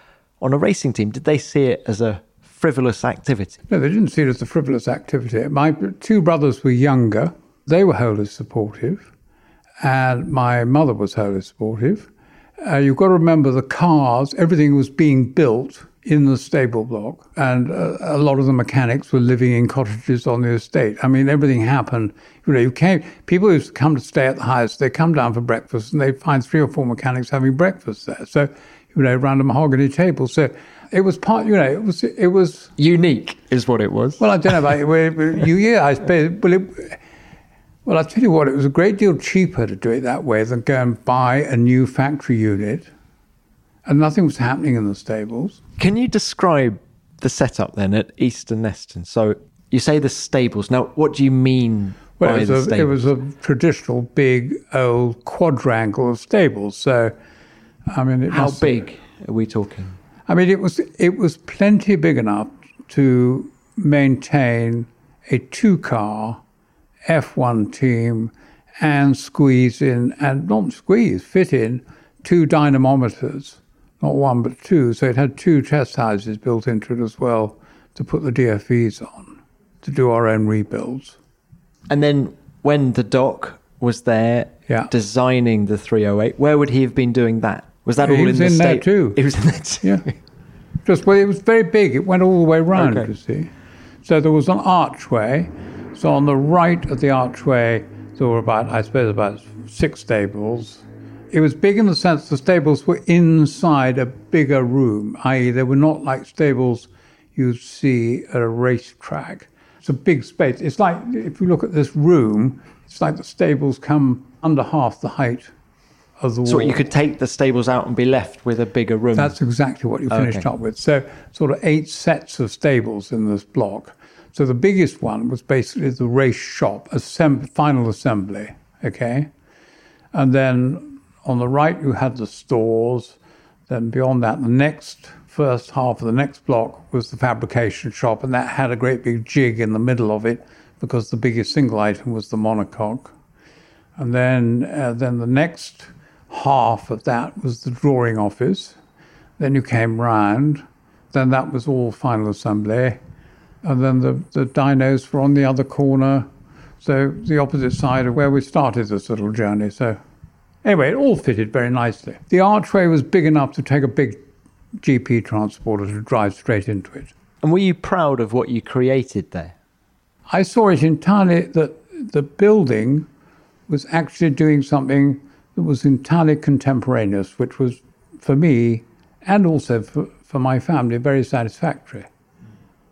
on a racing team? Did they see it as a frivolous activity? No, they didn't see it as a frivolous activity. My two brothers were younger. They were wholly supportive, and my mother was wholly supportive. Uh, you've got to remember the cars, everything was being built in the stable block, and uh, a lot of the mechanics were living in cottages on the estate. I mean, everything happened. You know, you came, people who come to stay at the house, they come down for breakfast, and they find three or four mechanics having breakfast there. So, you know, around a mahogany table. So it was part, you know, it was it was unique, is what it was. Well, I don't know about [laughs] you. Yeah, I suppose. Well, it, well, I'll tell you what, it was a great deal cheaper to do it that way than go and buy a new factory unit. And nothing was happening in the stables. Can you describe the setup then at Easton Neston? So you say the stables. Now, what do you mean well, by it the a, It was a traditional big old quadrangle of stables. So, I mean, it how must, big are we talking? I mean, it was it was plenty big enough to maintain a two-car F1 team and squeeze in and not squeeze, fit in two dynamometers not one but two. So it had two test houses built into it as well to put the DFVs on to do our own rebuilds. And then when the doc was there yeah. designing the 308, where would he have been doing that? Was that all in, in the in state? there too. It was in there too. Yeah. Just well, it was very big. It went all the way round. Okay. You see, so there was an archway. So on the right of the archway, there were about, I suppose, about six stables it was big in the sense the stables were inside a bigger room, i.e., they were not like stables you'd see at a racetrack. It's a big space. It's like, if you look at this room, it's like the stables come under half the height of the wall. So you could take the stables out and be left with a bigger room. That's exactly what you finished okay. up with. So, sort of eight sets of stables in this block. So the biggest one was basically the race shop, assemb- final assembly, okay? And then on the right, you had the stores. Then beyond that, the next first half of the next block was the fabrication shop, and that had a great big jig in the middle of it because the biggest single item was the monocoque. And then, uh, then the next half of that was the drawing office. Then you came round. Then that was all final assembly. And then the, the dynos were on the other corner. So the opposite side of where we started this little journey. So Anyway, it all fitted very nicely. The archway was big enough to take a big GP transporter to drive straight into it. And were you proud of what you created there? I saw it entirely that the building was actually doing something that was entirely contemporaneous, which was for me and also for, for my family very satisfactory.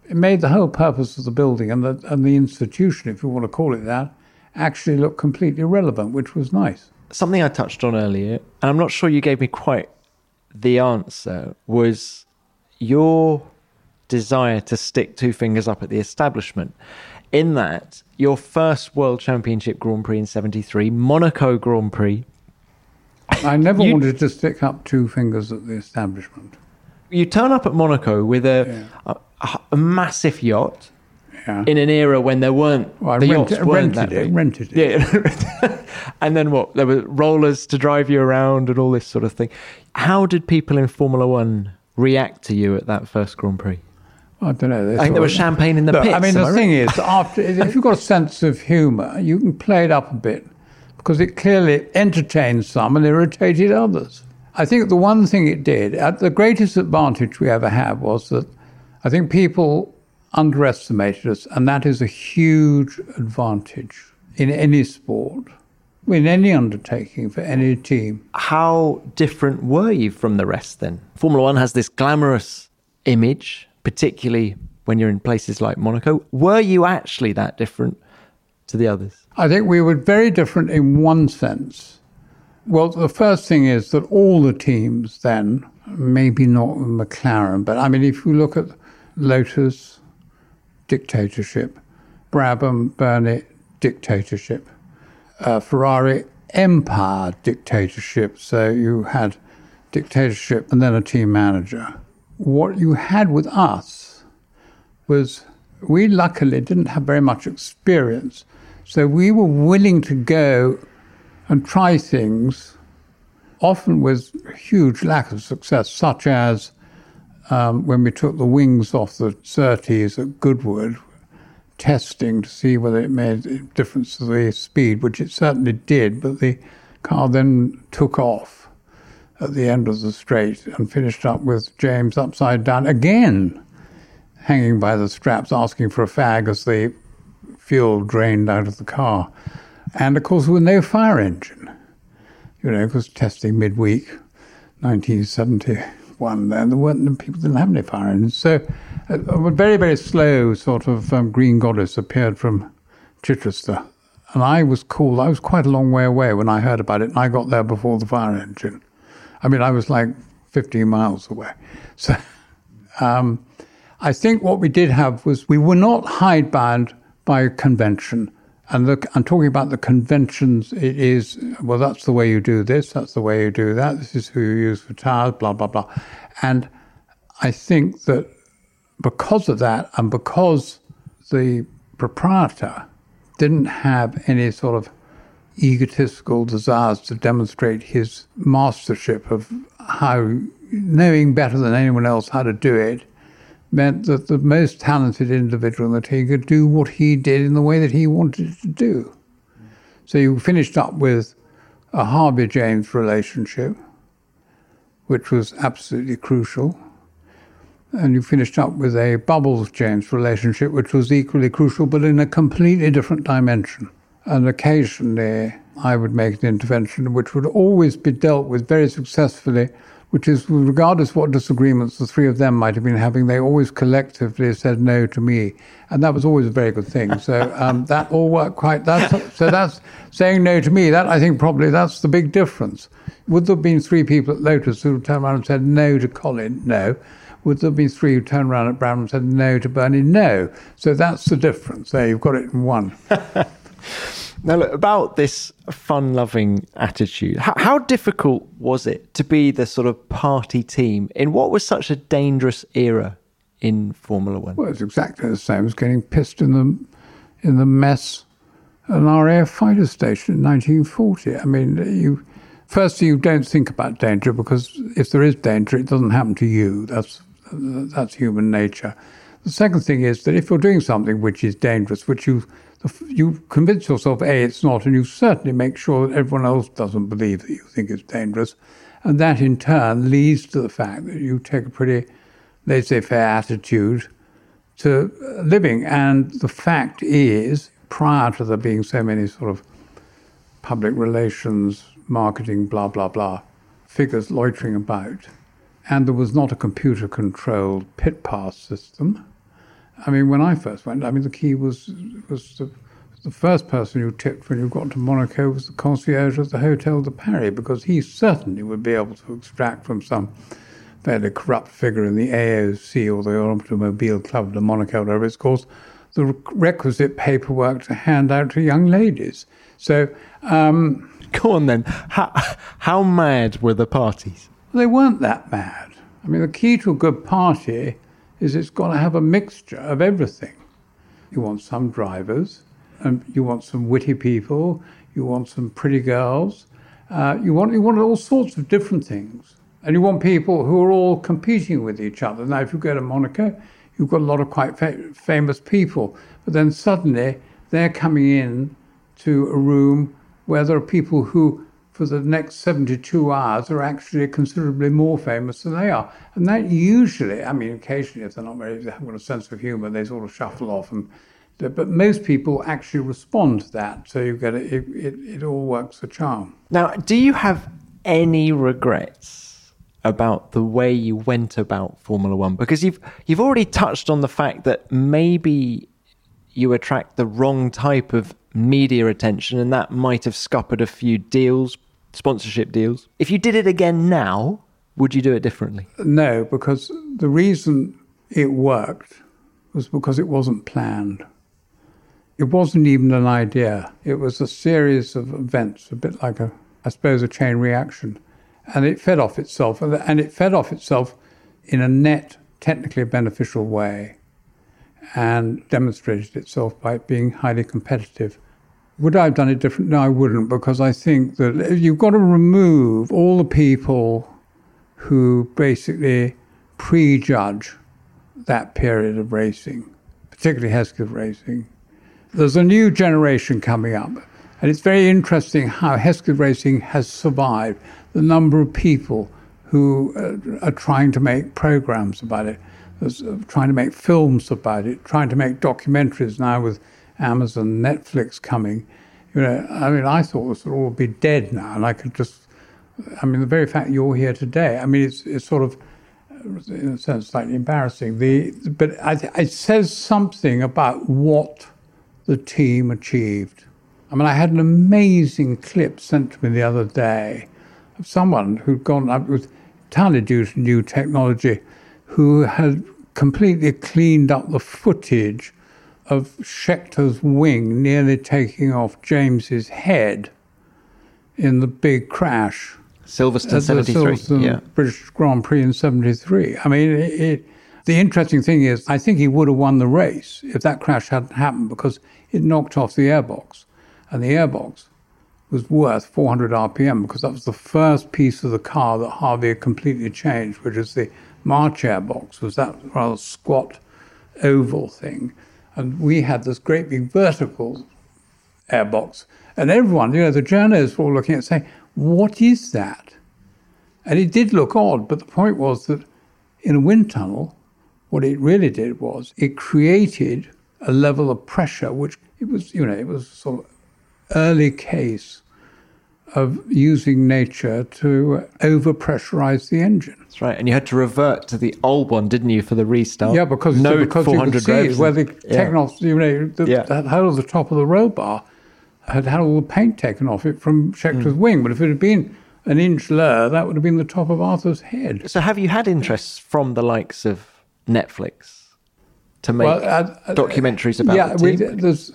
It made the whole purpose of the building and the, and the institution, if you want to call it that, actually look completely relevant, which was nice something I touched on earlier, and I'm not sure you gave me quite the answer, was your desire to stick two fingers up at the establishment. In that, your first World Championship Grand Prix in 73, Monaco Grand Prix. I never you, wanted to stick up two fingers at the establishment. You turn up at Monaco with a, yeah. a, a massive yacht yeah. in an era when there weren't well, the rent, yachts weren't rented that it, rented it. Yeah, [laughs] and then what? There were rollers to drive you around and all this sort of thing. How did people in Formula One react to you at that first Grand Prix? I don't know. I think there was champagne in the look, pits. I mean, the I thing right? is, after [laughs] if you've got a sense of humour, you can play it up a bit because it clearly entertained some and irritated others. I think the one thing it did, at the greatest advantage we ever had was that I think people underestimated us, and that is a huge advantage in any sport, in any undertaking for any team. How different were you from the rest then? Formula One has this glamorous image, particularly when you're in places like Monaco. Were you actually that different to the others? I think we were very different in one sense. Well, the first thing is that all the teams then, maybe not McLaren, but I mean, if you look at Lotus, dictatorship. Brabham, Bernie, dictatorship. Uh, Ferrari, empire dictatorship. So you had dictatorship and then a team manager. What you had with us was we luckily didn't have very much experience. So we were willing to go and try things, often with huge lack of success, such as um, when we took the wings off the Surtees at Goodwood, testing to see whether it made a difference to the speed, which it certainly did, but the car then took off. at the end of the straight and finished up with James upside down again, hanging by the straps, asking for a fag as the fuel drained out of the car. And of course, with no fire engine, you know, because testing midweek, 1971, then there weren't, people didn't have any fire engines. So a, a very, very slow sort of um, green goddess appeared from Chichester. And I was cool. I was quite a long way away when I heard about it, and I got there before the fire engine. I mean, I was like 15 miles away. [laughs] So um, I think what we did have was we were not hidebound by convention. And I'm talking about the conventions. It is, well, that's the way you do this, that's the way you do that, this is who you use for towers, blah, blah, blah. And I think that because of that, and because the proprietor didn't have any sort of egotistical desires to demonstrate his mastership of how knowing better than anyone else how to do it meant that the most talented individual in the team could do what he did in the way that he wanted to do. So you finished up with a Harvey James relationship, which was absolutely crucial. And you finished up with a Bubbles James relationship, which was equally crucial, but in a completely different dimension. And occasionally I would make an intervention which would always be dealt with very successfully which is regardless what disagreements the three of them might have been having, they always collectively said no to me, and that was always a very good thing. So um, that all worked quite. That's, so that's saying no to me. That I think probably that's the big difference. Would there have been three people at Lotus who turned around and said no to Colin? No. Would there have been three who turned around at Brabham and said no to Bernie? No. So that's the difference. There, you've got it in one. [laughs] Now, look, about this fun loving attitude, how, how, difficult was it to be the sort of party team in what was such a dangerous era in Formula One? Well, it's exactly the same as getting pissed in the, in the mess at an RAF fighter station in 1940. I mean, you. First, you don't think about danger because if there is danger, it doesn't happen to you. That's that's human nature. The second thing is that if you're doing something which is dangerous, which you you convince yourself, A, it's not, and you certainly make sure that everyone else doesn't believe that you think it's dangerous. And that in turn leads to the fact that you take a pretty laissez faire attitude to uh, living. And the fact is, prior to there being so many sort of public relations, marketing, blah, blah, blah, figures loitering about, and there was not a computer controlled pit pass system I mean, when I first went, I mean, the key was was the, the first person you tipped when you got to Monaco was the concierge at the Hotel de Paris because he certainly would be able to extract from some fairly corrupt figure in the AOC or the Automobile Club de Monaco, whatever it's called, the requisite paperwork to hand out to young ladies. So, um, [laughs] go on then. How, how mad were the parties? They weren't that mad. I mean, the key to a good party is it's got to have a mixture of everything. You want some drivers, and you want some witty people, you want some pretty girls, uh, you want you want all sorts of different things, and you want people who are all competing with each other. Now, if you go to Monaco, you've got a lot of quite fa- famous people, but then suddenly they're coming in to a room where there are people who for the next 72 hours are actually considerably more famous than they are. And that usually, I mean, occasionally, if they're not very, they haven't got a sense of humor, they sort of shuffle off. And, but most people actually respond to that. So you get it, it, it, it all works a charm. Now, do you have any regrets about the way you went about Formula One? Because you've, you've already touched on the fact that maybe you attract the wrong type of media attention and that might have scuppered a few deals sponsorship deals. If you did it again now, would you do it differently? No, because the reason it worked was because it wasn't planned. It wasn't even an idea. It was a series of events, a bit like a, I suppose, a chain reaction. And it fed off itself, and it fed off itself in a net, technically beneficial way, and demonstrated itself by being highly competitive. Would I have done it different? No, I wouldn't, because I think that you've got to remove all the people who basically prejudge that period of racing, particularly Hesketh racing. There's a new generation coming up, and it's very interesting how Hesketh racing has survived. the number of people who uh, are trying to make programs about it, uh, trying to make films about it, trying to make documentaries now with Amazon, Netflix coming. You know, I mean, I thought this would all be dead now, and I could just. I mean, the very fact you're here today. I mean, it's it's sort of, in a sense, slightly embarrassing. The but I, it says something about what the team achieved. I mean, I had an amazing clip sent to me the other day of someone who'd gone up with entirely due to new technology, who had completely cleaned up the footage of Scheckter's wing nearly taking off James's head in the big crash. Silverstone 73. Silverstone yeah. British Grand Prix in 73. I mean, it, it, the interesting thing is, I think he would have won the race if that crash hadn't happened because it knocked off the airbox. And the airbox was worth 400 RPM because that was the first piece of the car that Harvey had completely changed, which is the March airbox, was that rather squat oval thing. And we had this great big vertical airbox. And everyone, you know, the journalists were all looking at it saying, what is that? And it did look odd, but the point was that in a wind tunnel, what it really did was it created a level of pressure which it was, you know, it was sort of early case of using nature to overpressurize the engine. That's right, and you had to revert to the old one, didn't you, for the restart? Yeah, because no because 400 you could see where the yeah. technology, you know, the, yeah. that whole of the top of the roll bar had had all the paint taken off it from Scheckter's mm. wing. But if it had been an inch lower, that would have been the top of Arthur's head. So, have you had interests from the likes of Netflix to make well, uh, uh, documentaries about yeah, the team? We, there's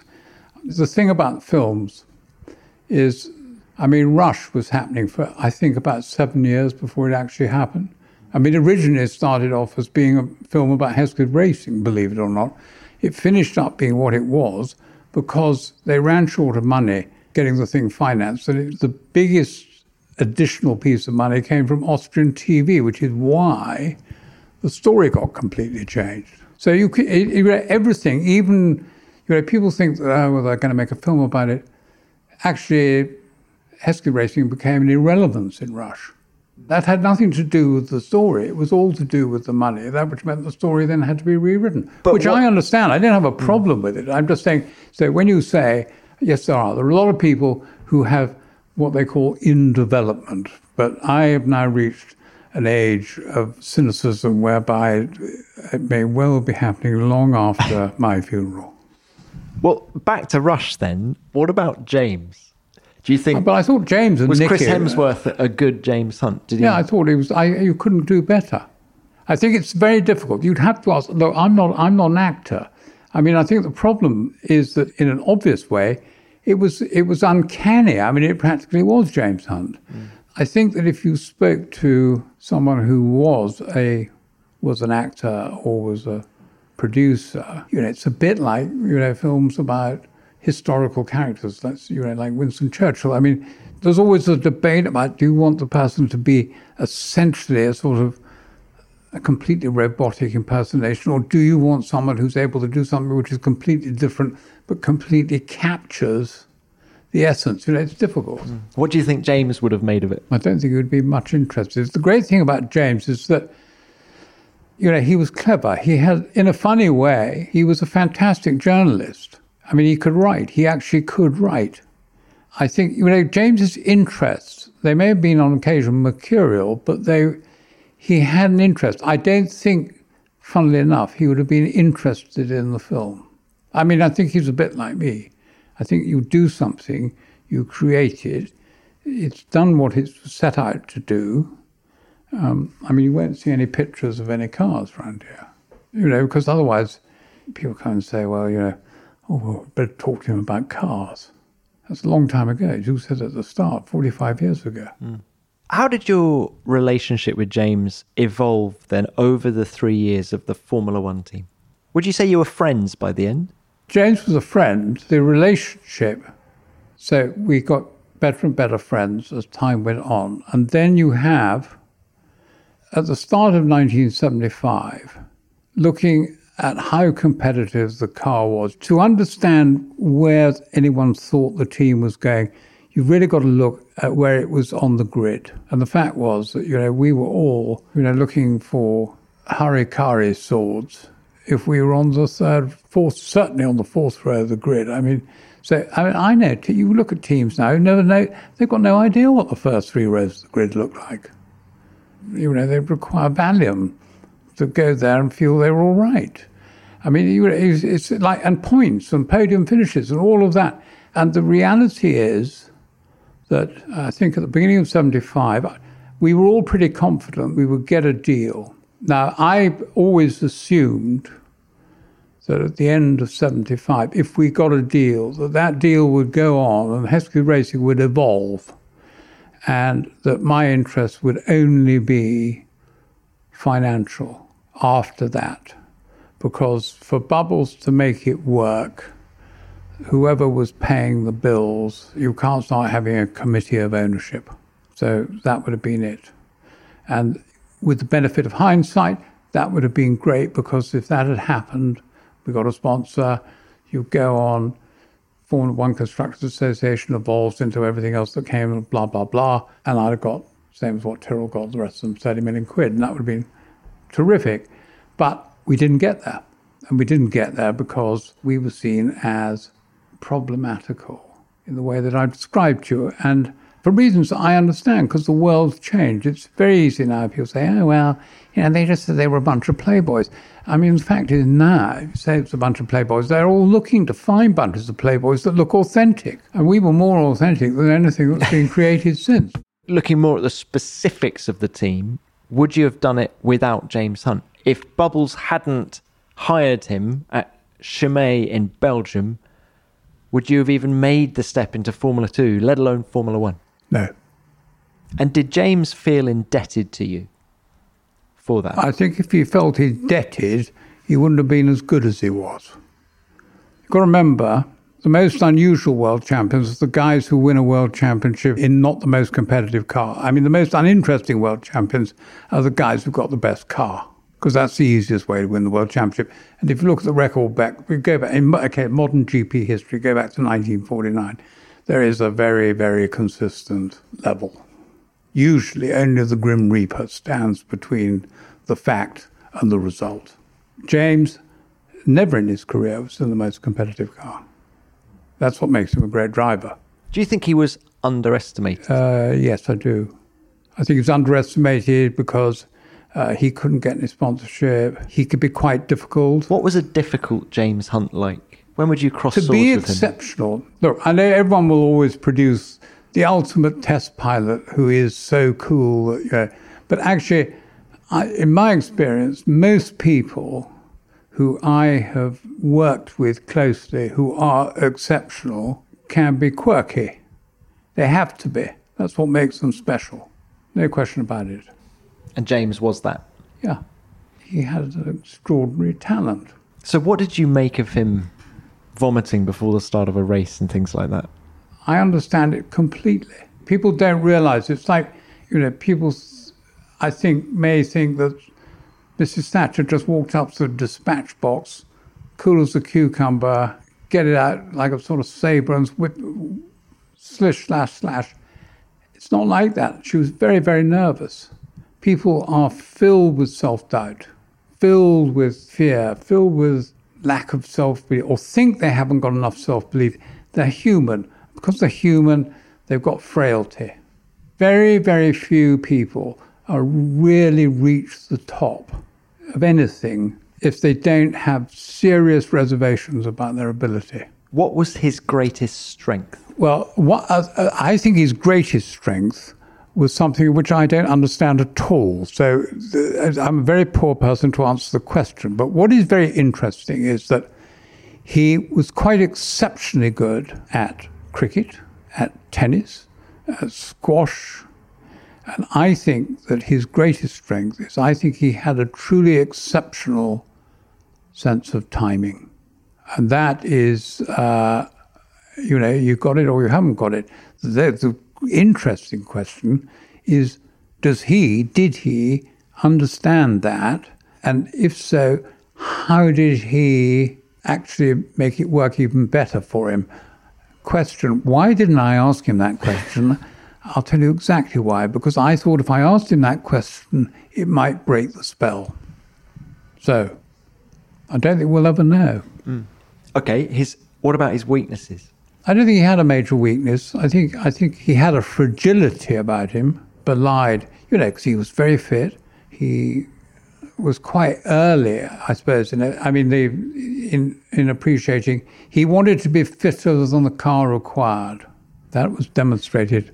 the thing about films is, I mean, Rush was happening for, I think, about seven years before it actually happened. I mean, originally it started off as being a film about Hesketh racing, believe it or not. It finished up being what it was because they ran short of money getting the thing financed. And it, the biggest additional piece of money came from Austrian TV, which is why the story got completely changed. So you, it, it, everything, even you know, people think that, oh, well, they're going to make a film about it. Actually, Hesketh racing became an irrelevance in Rush. That had nothing to do with the story. It was all to do with the money. That which meant the story then had to be rewritten, but which what, I understand. I didn't have a problem mm. with it. I'm just saying. So when you say yes, there are there are a lot of people who have what they call in development, but I have now reached an age of cynicism whereby it may well be happening long after my funeral. Well, back to Rush then. What about James? Do you think? But I thought James and was Niki, Chris Hemsworth a good James Hunt? Did he? yeah, I thought he was. I, you couldn't do better. I think it's very difficult. You'd have to ask. Look, I'm not. I'm not an actor. I mean, I think the problem is that in an obvious way, it was it was uncanny. I mean, it practically was James Hunt. Mm. I think that if you spoke to someone who was a was an actor or was a producer. You know, it's a bit like you know films about historical characters. That's you know like Winston Churchill. I mean, there's always a debate about do you want the person to be essentially a sort of a completely robotic impersonation, or do you want someone who's able to do something which is completely different but completely captures the essence? You know, it's difficult. Mm. What do you think James would have made of it? I don't think he would be much interested. The great thing about James is that you know, he was clever. He had, in a funny way, he was a fantastic journalist. I mean, he could write. He actually could write. I think, you know, James's interests, they may have been on occasion mercurial, but they, he had an interest. I don't think, funnily enough, he would have been interested in the film. I mean, I think he's a bit like me. I think you do something, you create it, it's done what it's set out to do, um, I mean, you won't see any pictures of any cars around here, you know, because otherwise people come and say, well, you know, oh, well, better talk to him about cars. That's a long time ago. You said at the start, 45 years ago. Mm. How did your relationship with James evolve then over the three years of the Formula One team? Would you say you were friends by the end? James was a friend. The relationship, so we got better and better friends as time went on. And then you have at the start of 1975, looking at how competitive the car was, to understand where anyone thought the team was going, you've really got to look at where it was on the grid. And the fact was that, you know, we were all, you know, looking for Harikari swords if we were on the third, fourth, certainly on the fourth row of the grid. I mean, so I mean, I know you look at teams now, never know they've got no idea what the first three rows of the grid look like. You know, they require Valium to go there and feel they're all right. I mean, it's like and points and podium finishes and all of that. And the reality is that I think at the beginning of '75, we were all pretty confident we would get a deal. Now, I always assumed that at the end of 75, if we got a deal, that that deal would go on and Hesketh Racing would evolve and that my interest would only be financial after that. Because for Bubbles to make it work, whoever was paying the bills, you can't start having a committee of ownership. So that would have been it. And with the benefit of hindsight, that would have been great because if that had happened, we got a sponsor, you go on, Formula One Constructors Association evolves into everything else that came, blah, blah, blah. And I'd have got, same as what Tyrrell got, the rest of them, 30 million quid. And that would have been terrific. But we didn't get there. And we didn't get there because we were seen as problematical in the way that I described to you. And for reasons that I understand, because the world's changed. It's very easy now. People say, oh, well, you know, they just said they were a bunch of playboys. I mean, the fact is now, if you say it's a bunch of playboys, they're all looking to find bunches of playboys that look authentic. And we were more authentic than anything that's been [laughs] created since. Looking more at the specifics of the team, would you have done it without James Hunt? If Bubbles hadn't hired him at Chimay in Belgium, would you have even made the step into Formula 2, let alone Formula 1? No. And did James feel indebted to you for that? I think if he felt indebted, he wouldn't have been as good as he was. You've got to remember, the most unusual world champions are the guys who win a world championship in not the most competitive car. I mean, the most uninteresting world champions are the guys who've got the best car, because that's the easiest way to win the world championship. And if you look at the record back, we go back in okay, modern GP history, go back to 1949 there is a very, very consistent level. Usually, only the Grim Reaper stands between the fact and the result. James, never in his career, was in the most competitive car. That's what makes him a great driver. Do you think he was underestimated? Uh, yes, I do. I think he was underestimated because uh, he couldn't get any sponsorship. He could be quite difficult. What was a difficult James Hunt like? When would you cross to be exceptional? Look, I know everyone will always produce the ultimate test pilot who is so cool. You know, but actually, I, in my experience, most people who I have worked with closely who are exceptional can be quirky. They have to be. That's what makes them special. No question about it. And James was that? Yeah. He had an extraordinary talent. So, what did you make of him vomiting before the start of a race and things like that. I understand it completely. People don't realize it's like, you know, people, I think, may think that Mrs. Thatcher just walked up to the dispatch box, cool as a cucumber, get it out like a sort of saber and whip, slish, slash, slash. It's not like that. She was very, very nervous. People are filled with self doubt, filled with fear, filled with lack of self belief or think they haven't got enough self belief. They're human. Because they're human, they've got frailty. Very, very few people really reach the top of anything if they don't have serious reservations about their ability. What was his greatest strength? Well, what, uh, I think his greatest strength was something which I don't understand at all. So I'm a very poor person to answer the question. But what is very interesting is that he was quite exceptionally good at cricket, at tennis, at squash. And I think that his greatest strength is I think he had a truly exceptional sense of timing. And that is, uh, you know, you got it or you haven't got it. The, the interesting question is does he, did he understand that? And if so, how did he actually make it work even better for him? question. Why didn't I ask him that question? I'll tell you exactly why. Because I thought if I asked him that question, it might break the spell. So, I don't think we'll ever know. Mm. Okay, his what about his weaknesses? I don't think he had a major weakness. I think I think he had a fragility about him, belied, you know, because he was very fit. He was quite early, I suppose. In I mean, the, in in appreciating, he wanted to be fitter than the car required. That was demonstrated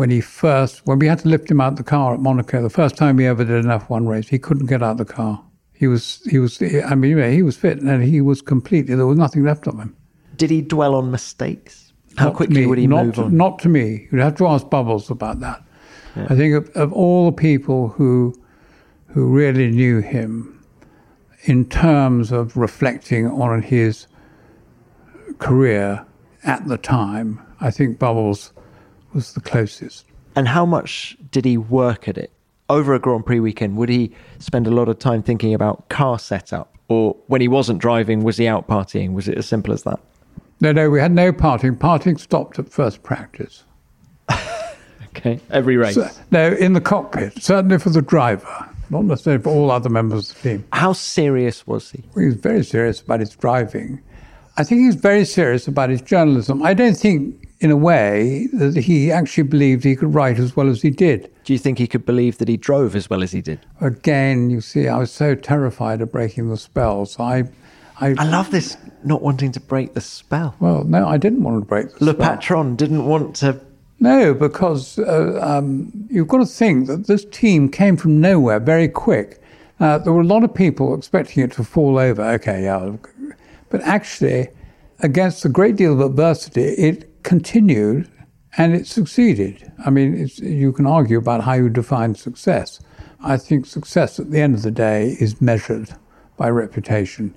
when he first, when we had to lift him out of the car at Monaco. The first time he ever did an F1 race, he couldn't get out of the car. He was, he was. I mean, he was fit, and he was completely. There was nothing left of him. Did he dwell on mistakes? How not quickly me, would he not, move on? Not to me. You'd have to ask Bubbles about that. Yeah. I think of, of all the people who who really knew him in terms of reflecting on his career at the time, I think Bubbles was the closest. And how much did he work at it? Over a Grand Prix weekend, would he spend a lot of time thinking about car setup? Or when he wasn't driving, was he out partying? Was it as simple as that? No, no, we had no partying. Partying stopped at first practice. [laughs] okay, every race? So, no, in the cockpit, certainly for the driver not necessarily for all other members of the team. How serious was he? Well, he was very serious about his driving. I think he was very serious about his journalism. I don't think, in a way, that he actually believed he could write as well as he did. Do you think he could believe that he drove as well as he did? Again, you see, I was so terrified of breaking the spell. So I, I, I love this not wanting to break the spell. Well, no, I didn't want to break the Le spell. Patron didn't want to no, because uh, um, you've got to think that this team came from nowhere very quick. Uh, there were a lot of people expecting it to fall over. Okay, yeah. But actually, against a great deal of adversity, it continued and it succeeded. I mean, you can argue about how you define success. I think success at the end of the day is measured by reputation.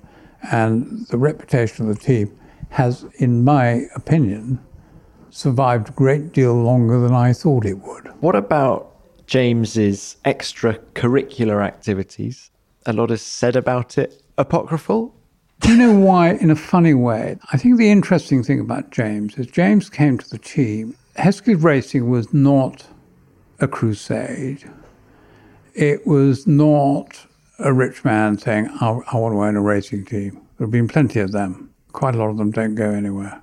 And the reputation of the team has, in my opinion, survived a great deal longer than I thought it would. What about James's extracurricular activities? A lot is said about it. Apocryphal? You know why, in a funny way? I think the interesting thing about James is James came to the team. Hesketh Racing was not a crusade. It was not a rich man saying, I, I want to own a racing team. There have been plenty of them. Quite a lot of them don't go anywhere.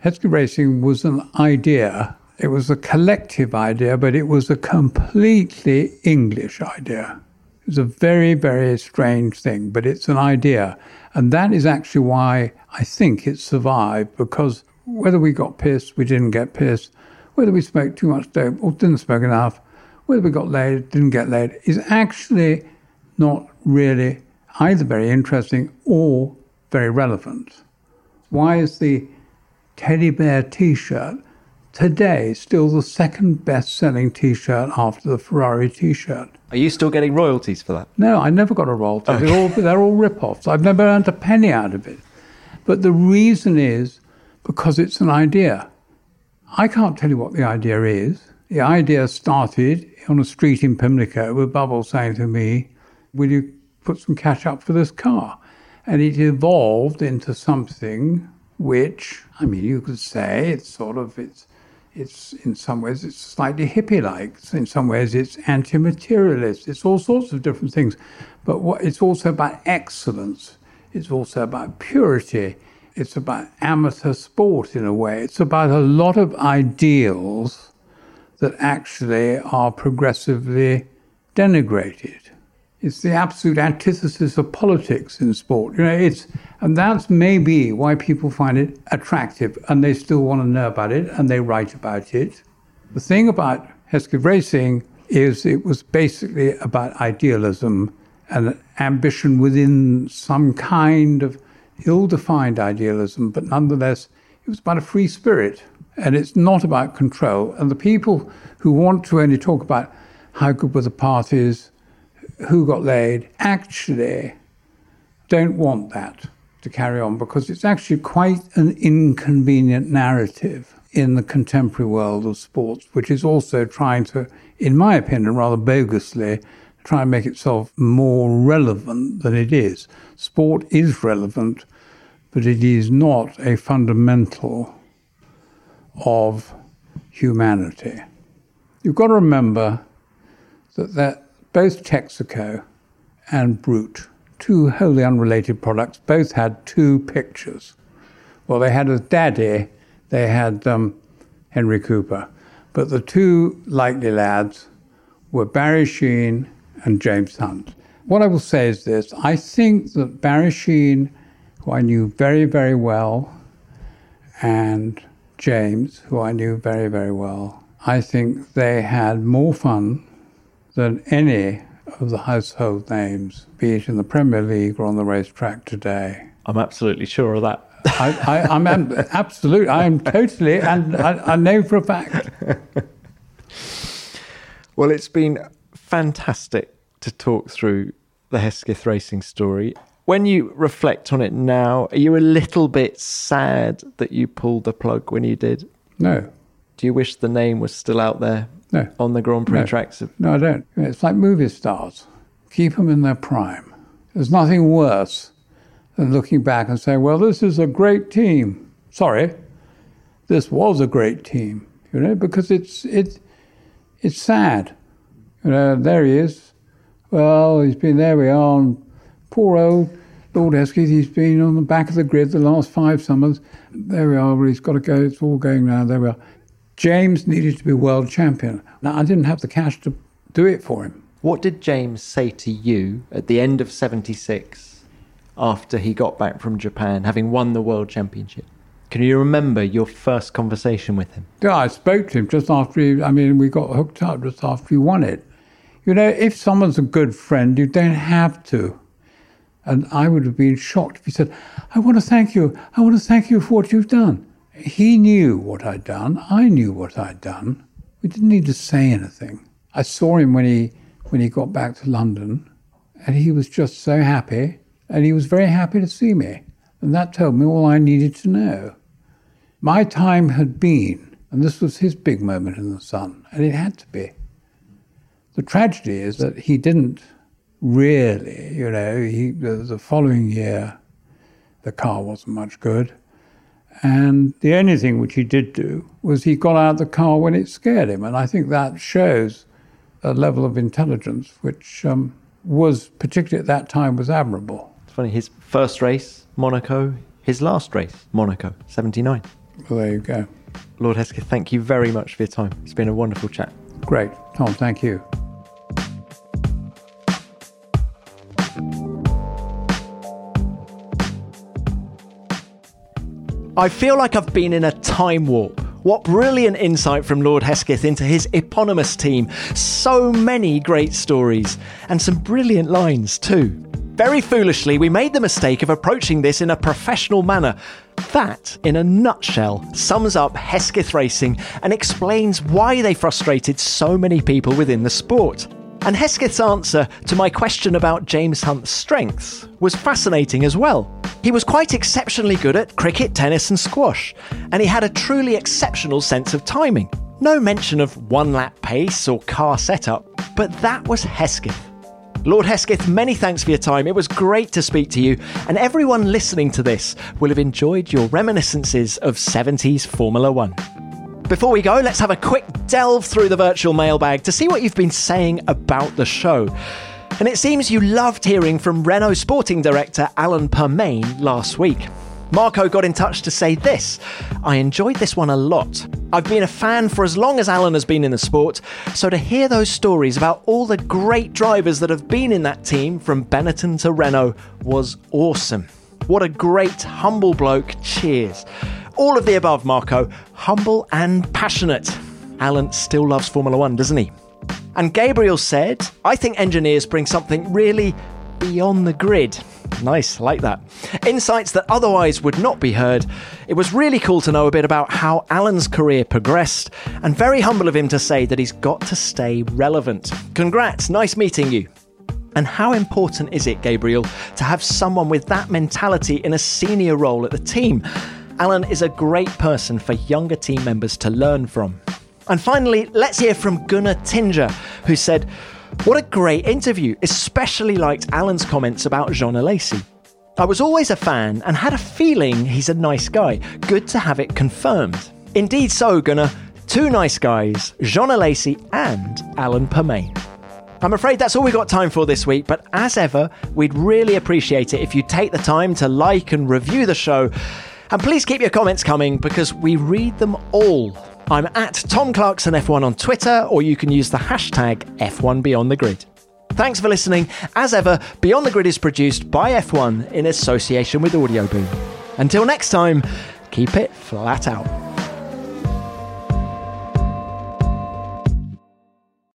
Hesketh Racing was an idea. It was a collective idea, but it was a completely English idea. It was a very, very strange thing, but it's an idea. And that is actually why I think it survived, because whether we got pissed, we didn't get pissed, whether we smoked too much dope or didn't smoke enough, whether we got laid, didn't get laid, is actually not really either very interesting or very relevant. Why is the teddy bear t shirt, today still the second best selling t shirt after the Ferrari t shirt. Are you still getting royalties for that? No, I never got a royalty. Okay. They're all, they're all rip offs. I've never earned a penny out of it. But the reason is because it's an idea. I can't tell you what the idea is. The idea started on a street in Pimlico with Bubbles saying to me, Will you put some cash up for this car? And it evolved into something which I mean, you could say it's sort of it's it's in some ways it's slightly hippie-like. In some ways, it's anti-materialist. It's all sorts of different things, but what, it's also about excellence. It's also about purity. It's about amateur sport in a way. It's about a lot of ideals that actually are progressively denigrated. It's the absolute antithesis of politics in sport. You know, it's and that's maybe why people find it attractive and they still want to know about it and they write about it. The thing about Hesketh Racing is it was basically about idealism and ambition within some kind of ill-defined idealism, but nonetheless, it was about a free spirit. And it's not about control. And the people who want to only talk about how good were the parties, who got laid actually don't want that to carry on because it's actually quite an inconvenient narrative in the contemporary world of sports, which is also trying to, in my opinion, rather bogusly, try and make itself more relevant than it is. Sport is relevant, but it is not a fundamental of humanity. You've got to remember that, that both Texaco and Brut, two wholly unrelated products, both had two pictures. Well, they had as daddy, they had um, Henry Cooper, but the two likely lads were Barry Sheene and James Hunt. What I will say is this I think that Barry Sheene, who I knew very, very well, and James, who I knew very, very well, I think they had more fun than any of the household names, be it in the Premier League or on the racetrack today. I'm absolutely sure of that. I, am [laughs] absolutely, I'm totally, and I, I know for a fact. well, it's been fantastic to talk through the Hesketh racing story. When you reflect on it now, are you a little bit sad that you pulled the plug when you did? No. Do you wish the name was still out there no. on the Grand Prix no. tracks? Of- no, I don't. It's like movie stars. Keep them in their prime. There's nothing worse than looking back and saying, well, this is a great team. Sorry, this was a great team, you know, because it's, it's, it's sad. You know, there he is. Well, he's been there we are. And poor old Lord Hesketh, he's been on the back of the grid the last five summers. There we are. He's got to go. It's all going now. There we are. James needed to be world champion. Now, I didn't have the cash to do it for him. What did James say to you at the end of 76 after he got back from Japan, having won the world championship? Can you remember your first conversation with him? Yeah, I spoke to him just after he, I mean, we got hooked up just after he won it. You know, if someone's a good friend, you don't have to. And I would have been shocked if he said, I want to thank you. I want to thank you for what you've done. He knew what I'd done. I knew what I'd done. We didn't need to say anything. I saw him when he when he got back to London, and he was just so happy, and he was very happy to see me. And that told me all I needed to know. My time had been, and this was his big moment in the sun, and it had to be. The tragedy is that he didn't really, you know, he, the, the following year, the car wasn't much good. And the only thing which he did do was he got out of the car when it scared him. And I think that shows a level of intelligence which um, was, particularly at that time, was admirable. It's funny, his first race, Monaco, his last race, Monaco, 79. Well, there you go. Lord Hesketh, thank you very much for your time. It's been a wonderful chat. Great. Tom, thank you. I feel like I've been in a time warp. What brilliant insight from Lord Hesketh into his eponymous team. So many great stories, and some brilliant lines too. Very foolishly, we made the mistake of approaching this in a professional manner. That, in a nutshell, sums up Hesketh Racing and explains why they frustrated so many people within the sport. And Hesketh's answer to my question about James Hunt's strengths was fascinating as well. He was quite exceptionally good at cricket, tennis, and squash, and he had a truly exceptional sense of timing. No mention of one lap pace or car setup, but that was Hesketh. Lord Hesketh, many thanks for your time. It was great to speak to you, and everyone listening to this will have enjoyed your reminiscences of 70s Formula One. Before we go, let's have a quick delve through the virtual mailbag to see what you've been saying about the show. And it seems you loved hearing from Renault sporting director Alan Permane last week. Marco got in touch to say this I enjoyed this one a lot. I've been a fan for as long as Alan has been in the sport, so to hear those stories about all the great drivers that have been in that team from Benetton to Renault was awesome. What a great, humble bloke. Cheers. All of the above, Marco. Humble and passionate. Alan still loves Formula One, doesn't he? And Gabriel said, I think engineers bring something really beyond the grid. Nice, like that. Insights that otherwise would not be heard. It was really cool to know a bit about how Alan's career progressed, and very humble of him to say that he's got to stay relevant. Congrats, nice meeting you. And how important is it, Gabriel, to have someone with that mentality in a senior role at the team? Alan is a great person for younger team members to learn from. And finally, let's hear from Gunnar Tinger, who said, What a great interview, especially liked Alan's comments about Jean Alesi. I was always a fan and had a feeling he's a nice guy. Good to have it confirmed. Indeed so, Gunnar. Two nice guys, Jean Alesi and Alan Permane. I'm afraid that's all we've got time for this week, but as ever, we'd really appreciate it if you take the time to like and review the show. And please keep your comments coming because we read them all. I'm at Tom Clarkson F1 on Twitter, or you can use the hashtag F1 Beyond the Grid. Thanks for listening. As ever, Beyond the Grid is produced by F1 in association with Audioboom. Until next time, keep it flat out.